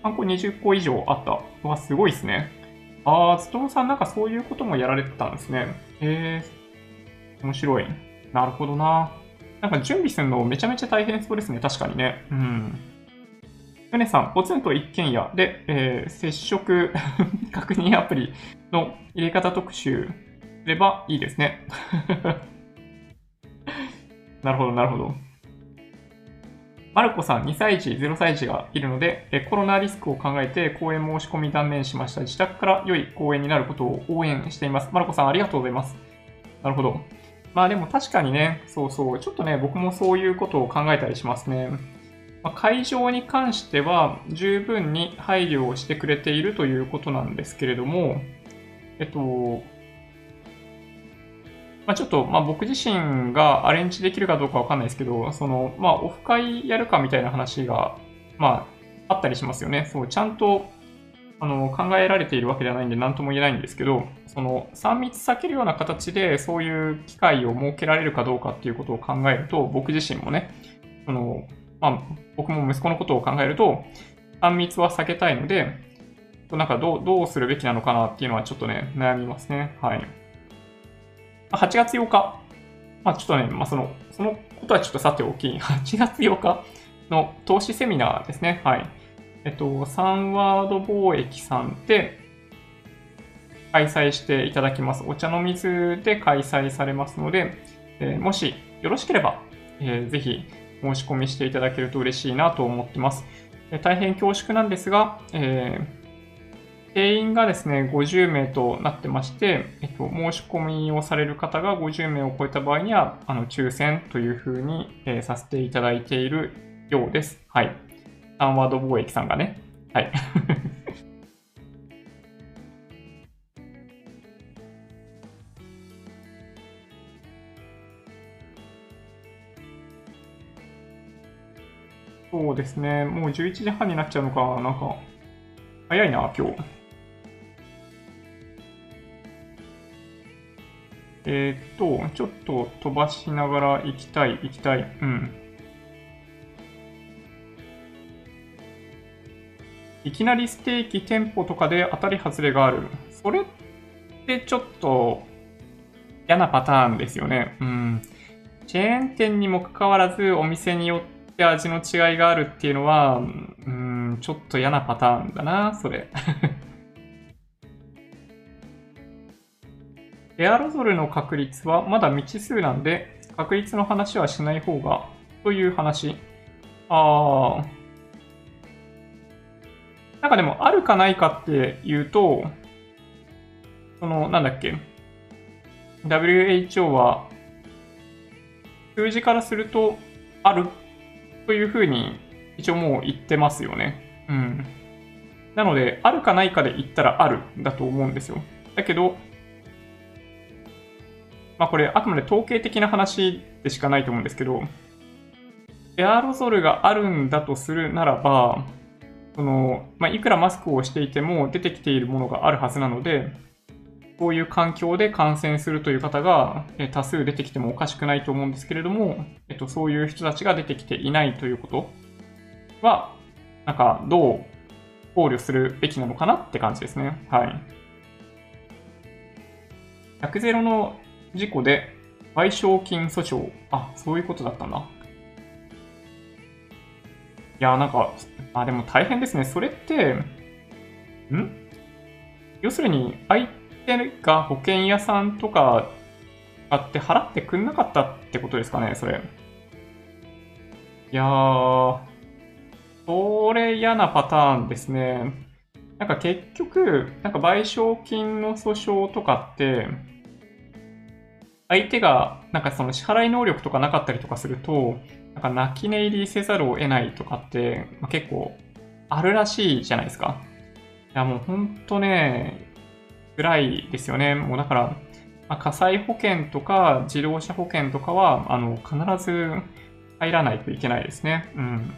ー、ハンコ20個以上あった。うわ、すごいですね。あー、つともさんなんかそういうこともやられてたんですね。えー、面白い。なるほどな。なんか準備するのめちゃめちゃ大変そうですね。確かにね。うん。ヨネさん、ポツンと一軒家で、えー、接触 *laughs* 確認アプリの入れ方特集すればいいですね。*laughs* なるほど、なるほど。マルコさん、2歳児、0歳児がいるので、えコロナリスクを考えて公演申し込み断念しました。自宅から良い公演になることを応援しています。マルコさん、ありがとうございます。なるほど。まあでも確かにね、そうそう、ちょっとね、僕もそういうことを考えたりしますね。まあ、会場に関しては十分に配慮をしてくれているということなんですけれども、えっと、まあ、ちょっと、まあ、僕自身がアレンジできるかどうかわかんないですけど、その、まあ、オフ会やるかみたいな話が、まあ、あったりしますよね。そう、ちゃんと、あの、考えられているわけではないんで、何とも言えないんですけど、その、3密避けるような形で、そういう機会を設けられるかどうかっていうことを考えると、僕自身もね、その、まあ、僕も息子のことを考えると、3密は避けたいので、なんかどう、どうするべきなのかなっていうのはちょっとね、悩みますね。はい。8月8日。まあ、ちょっとね、まあ、その、そのことはちょっとさておき、*laughs* 8月8日の投資セミナーですね。はい。えっと、サンワード貿易さんで開催していただきます。お茶の水で開催されますので、えー、もしよろしければ、えー、ぜひ申し込みしていただけると嬉しいなと思ってます。えー、大変恐縮なんですが、えー定員がですね、50名となってまして、えっと、申し込みをされる方が50名を超えた場合には、あの、抽選というふうに、えー、させていただいているようです。はい。サンワード貿易さんがね。はい。*laughs* そうですね。もう11時半になっちゃうのか。なんか、早いな、今日。えー、っと、ちょっと飛ばしながら行きたい、行きたい。うん。いきなりステーキ店舗とかで当たり外れがある。それってちょっと嫌なパターンですよね。うん。チェーン店にもかかわらずお店によって味の違いがあるっていうのは、うん、ちょっと嫌なパターンだな、それ。エアロゾルの確率はまだ未知数なんで、確率の話はしない方が、という話。あー。なんかでも、あるかないかっていうと、その、なんだっけ。WHO は、数字からすると、あるというふうに、一応もう言ってますよね。うん。なので、あるかないかで言ったらあるだと思うんですよ。だけど、まあこれあくまで統計的な話でしかないと思うんですけど、エアロゾルがあるんだとするならば、その、まあ、いくらマスクをしていても出てきているものがあるはずなので、こういう環境で感染するという方が多数出てきてもおかしくないと思うんですけれども、えっと、そういう人たちが出てきていないということは、なんかどう考慮するべきなのかなって感じですね。はい。100ゼロの事故で賠償金訴訟。あ、そういうことだったんだ。いや、なんか、あ、でも大変ですね。それって、ん？要するに、相手が保険屋さんとかあって払ってくんなかったってことですかね、それ。いやー、それ嫌なパターンですね。なんか結局、なんか賠償金の訴訟とかって、相手がなんかその支払い能力とかなかったりとかすると、なんか泣き寝入りせざるを得ないとかって、まあ、結構あるらしいじゃないですか。いやもうほんとね、辛いですよね。もうだから、まあ、火災保険とか自動車保険とかは、あの、必ず入らないといけないですね。うん。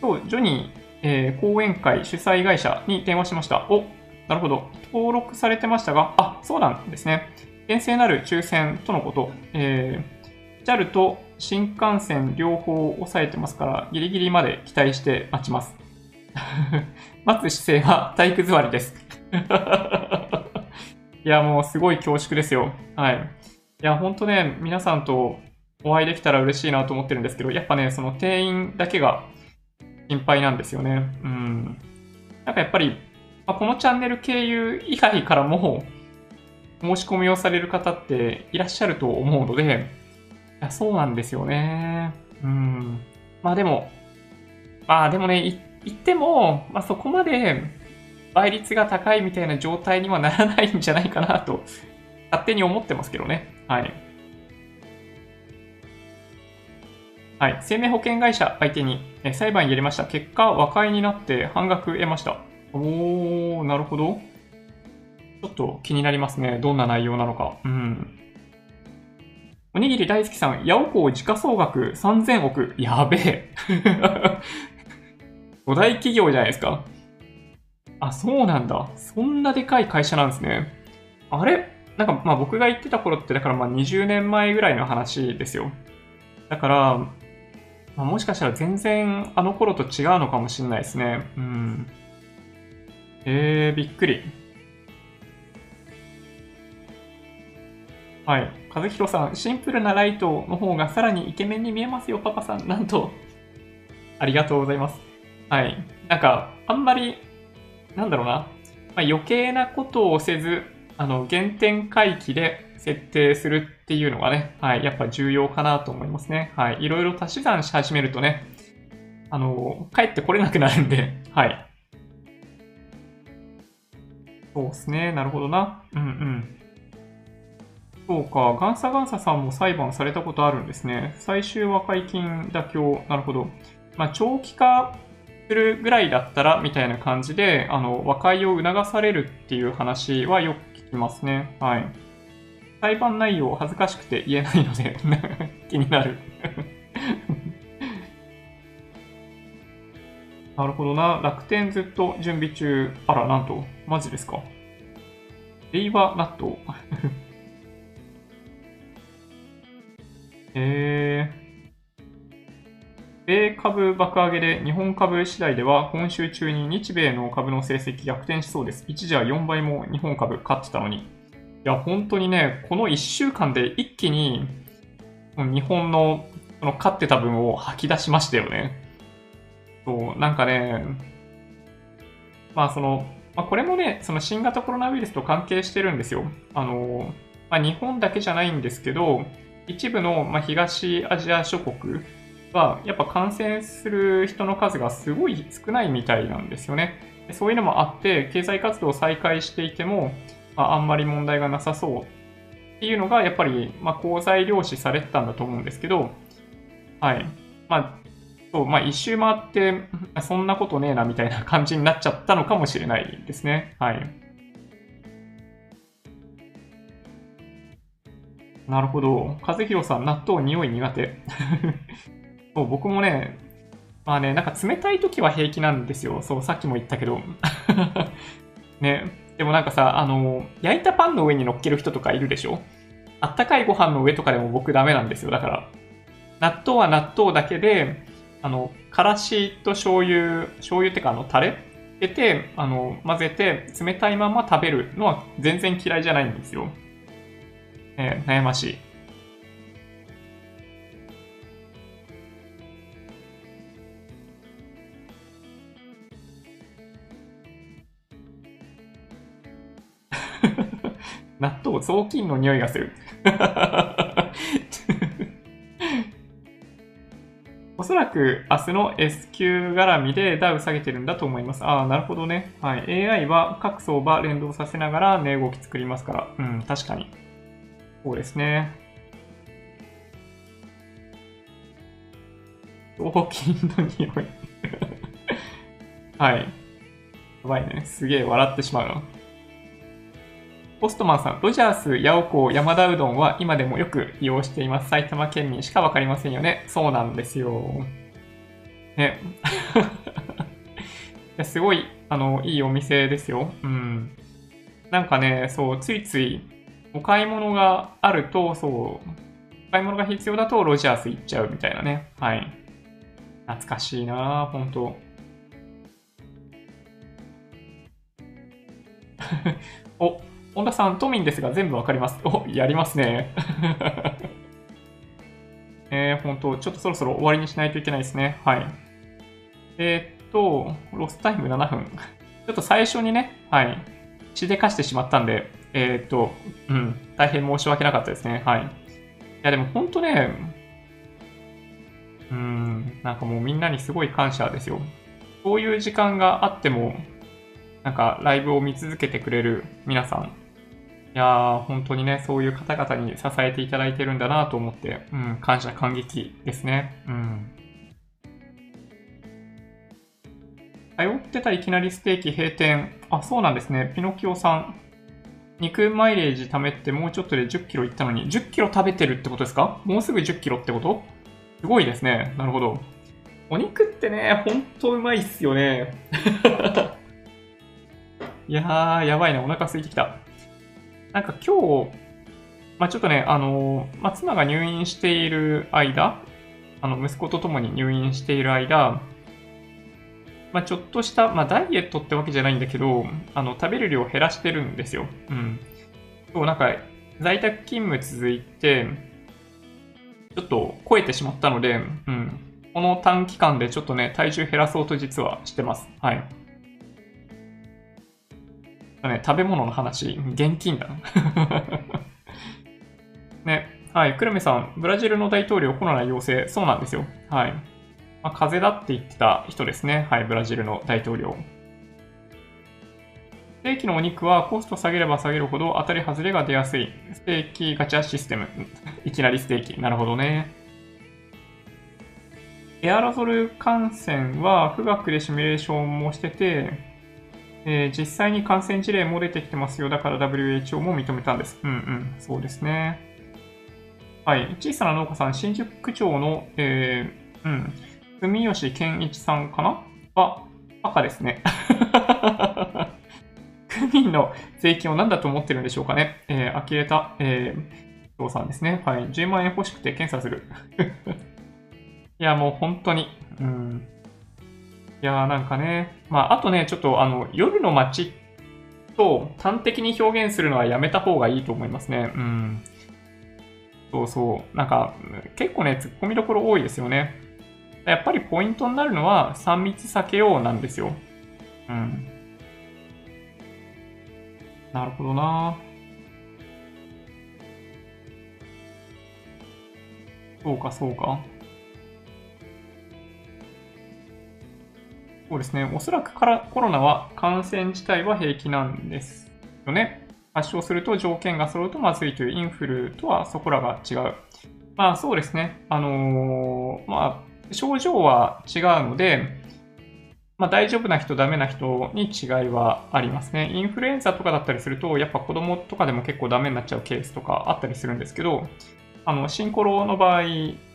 と、ジョニー、えー、講演会主催会社に電話しました。おなるほど。登録されてましたが、あ、そうなんですね。厳正なる抽選とのこと。えー、JAL と新幹線両方抑えてますから、ギリギリまで期待して待ちます。*laughs* 待つ姿勢は体育座りです。*laughs* いや、もうすごい恐縮ですよ。はい。いや、ほんとね、皆さんとお会いできたら嬉しいなと思ってるんですけど、やっぱね、その店員だけが心配なんですよね。うん。なんかやっぱり、まあ、このチャンネル経由以外からも申し込みをされる方っていらっしゃると思うので、いやそうなんですよね。うん。まあでも、まあでもね、言っても、まあそこまで倍率が高いみたいな状態にはならないんじゃないかなと、勝手に思ってますけどね。はい。はい、生命保険会社相手に裁判やりました。結果、和解になって半額得ました。おー、なるほど。ちょっと気になりますね。どんな内容なのか。うん。おにぎり大好きさん、八百子時価総額3000億。やべえ。*laughs* 五大企業じゃないですか。あ、そうなんだ。そんなでかい会社なんですね。あれ？なんか、まあ僕が言ってた頃って、だからまあ20年前ぐらいの話ですよ。だから、まあ、もしかしたら全然あの頃と違うのかもしれないですね。うん。え、びっくり。はい。和弘さん、シンプルなライトの方がさらにイケメンに見えますよ、パパさん。なんと。ありがとうございます。はい。なんか、あんまり、なんだろうな。まあ、余計なことをせず、あの、原点回帰で設定するっていうのがね、はい、やっぱ重要かなと思いますね。はい。いろいろ足し算し始めるとね、あの、帰ってこれなくなるんで、はい。そうですね。なるほどな。うんうん。そうか。ガンサガンサさんも裁判されたことあるんですね。最終和解金妥協。なるほど。まあ、長期化するぐらいだったら、みたいな感じで、あの、和解を促されるっていう話はよく聞きますね。はい。裁判内容恥ずかしくて言えないので *laughs* 気になる *laughs* なるほどな。楽天ずっと準備中。あら、なんと。マジですか？令和納豆。*laughs* えー。米株爆上げで日本株次第では今週中に日米の株の成績逆転しそうです。一時は4倍も日本株勝ってたのに。いや、本当にね、この1週間で一気に日本のその勝ってた分を吐き出しましたよね。そう、なんかね、まあその、まあ、これもね、その新型コロナウイルスと関係してるんですよ。あの、まあ、日本だけじゃないんですけど、一部の、ま、東アジア諸国は、やっぱ感染する人の数がすごい少ないみたいなんですよね。そういうのもあって、経済活動を再開していても、まあ、あんまり問題がなさそうっていうのが、やっぱり、まあ、功罪量視されてたんだと思うんですけど、はい。まあ、そう、まあ、一周回って、そんなことねえな、みたいな感じになっちゃったのかもしれないですね。はい。なるほど。和弘さん、納豆匂い苦手。*laughs* そう僕もね、まあね、なんか冷たい時は平気なんですよ。そう、さっきも言ったけど。*laughs* ね、でもなんかさ、あの、焼いたパンの上に乗っける人とかいるでしょ？あったかいご飯の上とかでも僕ダメなんですよ。だから、納豆は納豆だけで、あの、からしと醤油、醤油ってかあの、タレ入れて、あの、混ぜて、冷たいまま食べるのは全然嫌いじゃないんですよ。えー、悩ましい。*laughs* 納豆、雑巾の匂いがする。*laughs* おそらく明日の S q 絡みでダウ下げてるんだと思います。ああ、なるほどね。はい。AI は各相場連動させながら値動き作りますから。うん、確かに。そうですね。雑巾の匂い *laughs* はい。やばいね。すげえ笑ってしまうな。ポストマンさん、ロジャース、ヤオコー、山田うどんは今でもよく利用しています。埼玉県民しかわかりませんよね。そうなんですよ。ね。*laughs* すごい、あの、いいお店ですよ。うん。なんかね、そう、ついついお買い物があると、そう、お買い物が必要だとロジャース行っちゃうみたいなね。はい。懐かしいなぁ、ほんと。お、*laughs* 本田さん、都民ですが全部わかります。お、やりますね。*laughs* えー、本当ちょっとそろそろ終わりにしないといけないですね。はい。えー、っと、ロスタイム7分。ちょっと最初にね、はい。血でかしてしまったんで、えー、っと、うん、大変申し訳なかったですね。はい。いや、でも本当ね、うん、なんかもうみんなにすごい感謝ですよ。そういう時間があっても、なんかライブを見続けてくれる皆さん。いや、本当にね、そういう方々に支えていただいてるんだなと思って、うん、感謝感激ですね。うん。通ってたいきなりステーキ閉店。あ、そうなんですね。ピノキオさん。肉マイレージ貯めてもうちょっとで10キロいったのに、10キロ食べてるってことですか？もうすぐ10キロってこと？すごいですね。なるほど。お肉ってね、ほんとうまいっすよね。*laughs* いやー、やばいな、お腹空いてきた。なんか今日、まあ、ちょっとね、あの、まあ、妻が入院している間、あの、息子と共に入院している間、まあ、ちょっとした、まあ、ダイエットってわけじゃないんだけど、あの、食べる量を減らしてるんですよ。うん。そう、なんか、在宅勤務続いて、ちょっと超えてしまったので、うん。この短期間でちょっとね、体重減らそうと実はしてます。はい。ね、食べ物の話、現金だな。*laughs* ね、はい、久留米さん、ブラジルの大統領コロナ陽性、そうなんですよ。はい。まあ、風邪だって言ってた人ですね。はい、ブラジルの大統領。ステーキのお肉はコスト下げれば下げるほど当たり外れが出やすい。ステーキガチャシステム。*laughs* いきなりステーキ。なるほどね。エアロゾル感染は富岳でシミュレーションもしてて、えー、実際に感染事例も出てきてますよ。だから WHO も認めたんです。うんうん。そうですね。はい。小さな農家さん、新宿区長の、えー、うん。住吉健一さんかな？は、赤ですね。*laughs* 区民の税金を何だと思ってるんでしょうかね。えー、呆れた、えー、さんですね。はい。10万円欲しくて検査する。*laughs* いや、もう本当に。うん。いやーなんかね。まあ、あとね、ちょっとあの、夜の街と端的に表現するのはやめた方がいいと思いますね。うん。そうそう。なんか、結構ね、突っ込みどころ多いですよね。やっぱりポイントになるのは3密避けようなんですよ。うん。なるほどなそうか、そうか。そうですね。おそらくからコロナは感染自体は平気なんですよね。発症すると条件が揃うとまずいというインフルとはそこらが違う。まあそうですね。あのー、まあ症状は違うので、まあ、大丈夫な人、ダメな人に違いはありますね。インフルエンザとかだったりすると、やっぱ子供とかでも結構ダメになっちゃうケースとかあったりするんですけど、あの、シンコロの場合、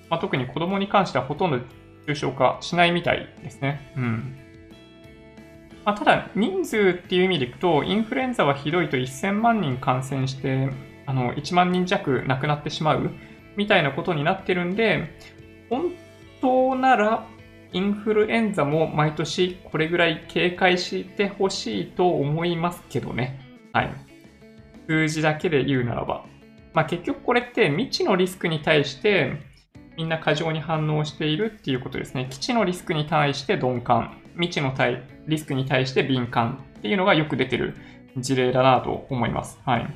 まあ、特に子供に関してはほとんど重症化しないみたいですね。うん。まあ、ただ、人数っていう意味でいくと、インフルエンザはひどいと1000万人感染して、あの、1万人弱亡くなってしまうみたいなことになってるんで、本当なら、インフルエンザも毎年これぐらい警戒してほしいと思いますけどね。はい。数字だけで言うならば。まあ結局これって未知のリスクに対してみんな過剰に反応しているっていうことですね。基地のリスクに対して鈍感、未知のリスクに対して敏感っていうのがよく出てる事例だなと思います。はい。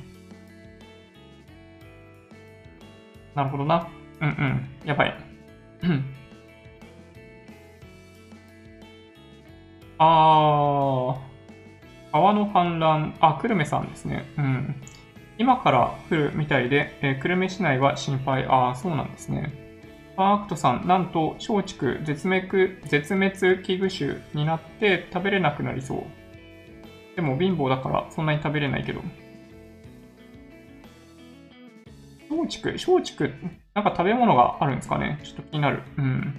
なるほどな。うんうん。やばい。あー、川の氾濫、あ、久留米さんですね。うん。今から降るみたいで、えー、久留米市内は心配。ああ、そうなんですね。パークトさん、なんと、松竹絶滅、絶滅危惧種になって食べれなくなりそう。でも貧乏だからそんなに食べれないけど。松竹、松竹、なんか食べ物があるんですかねちょっと気になる。うん。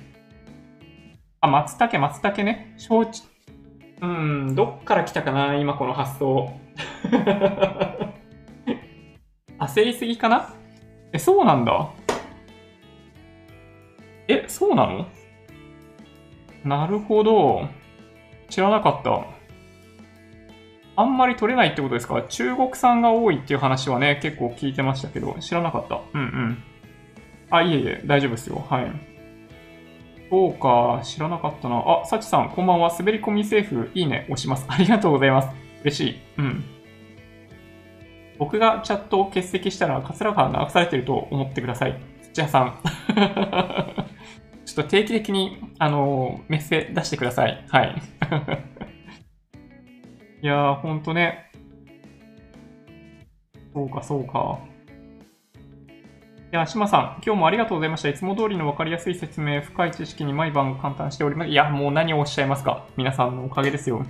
あ、松茸、松茸ね。松竹、うん、どっから来たかな、今この発想。*laughs* 焦りすぎかな？え、そうなんだ。え、そうなの？なるほど。知らなかった。あんまり取れないってことですか？中国産が多いっていう話はね、結構聞いてましたけど、知らなかった。うんうん。あ、いえいえ、大丈夫ですよ。はい。そうか、知らなかったな。あ、サチさん、こんばんは。滑り込みセーフ、いいね、押します。ありがとうございます。嬉しい。うん。僕がチャットを欠席したら、桂川流されてると思ってください。土屋さん。ちょっと定期的に、あのメッセ出してください。はい。*laughs* いやー、ほんとね。そうか、そうか。いや、島さん、今日もありがとうございました。いつも通りの分かりやすい説明、深い知識に毎晩簡単しております。いや、もう何をおっしゃいますか？皆さんのおかげですよ。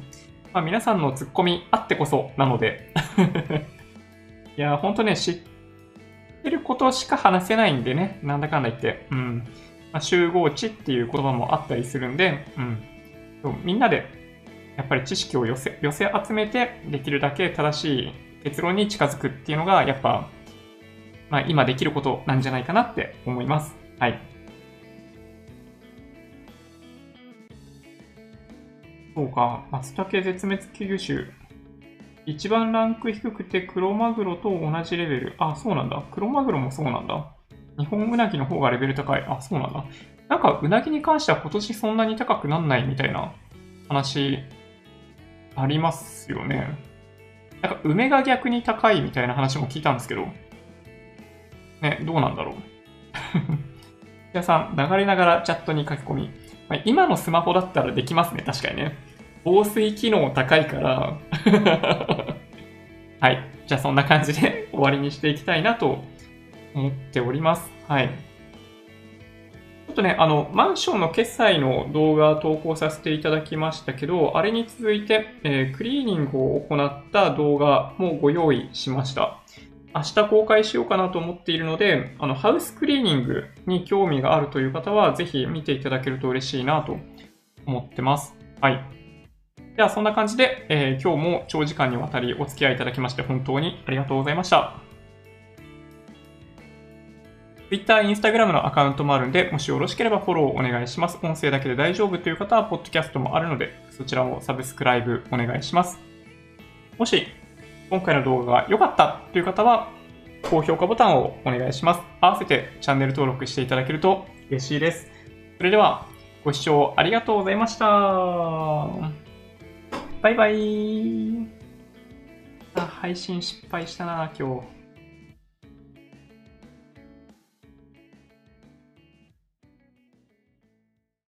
まあ、皆さんのツッコミあってこそなので *laughs* いや、ほんとね、知ってることしか話せないんでね、なんだかんだ言って。うん。まあ、集合値っていう言葉もあったりするんで、うん。みんなで、やっぱり知識を寄せ、寄せ集めて、できるだけ正しい結論に近づくっていうのが、やっぱ、まあ、今できることなんじゃないかなって思います。はい。そうか、松茸絶滅危惧種。一番ランク低くてクロマグロと同じレベル。あ、そうなんだ。クロマグロもそうなんだ。日本ウナギの方がレベル高い。あ、そうなんだ。なんか、ウナギに関しては今年そんなに高くなんないみたいな話ありますよね。なんか、梅が逆に高いみたいな話も聞いたんですけど。ね、どうなんだろう。*laughs* 皆さん、流れながらチャットに書き込み。まあ、今のスマホだったらできますね、確かにね。防水機能高いから *laughs* はい。じゃあそんな感じで終わりにしていきたいなと思っております。はい。ちょっとね、あの、マンションの決済の動画投稿させていただきましたけど、あれに続いて、えー、クリーニングを行った動画もご用意しました。明日公開しようかなと思っているので、あの、ハウスクリーニングに興味があるという方は、ぜひ見ていただけると嬉しいなと思ってます。はい。では、そんな感じで、えー、今日も長時間にわたりお付き合いいただきまして本当にありがとうございました。Twitter、Instagram のアカウントもあるんで、もしよろしければフォローお願いします。音声だけで大丈夫という方は、ポッドキャストもあるので、そちらもサブスクライブお願いします。もし、今回の動画が良かったという方は、高評価ボタンをお願いします。合わせてチャンネル登録していただけると嬉しいです。それでは、ご視聴ありがとうございました。バイバイ。あ、配信失敗したな、今日。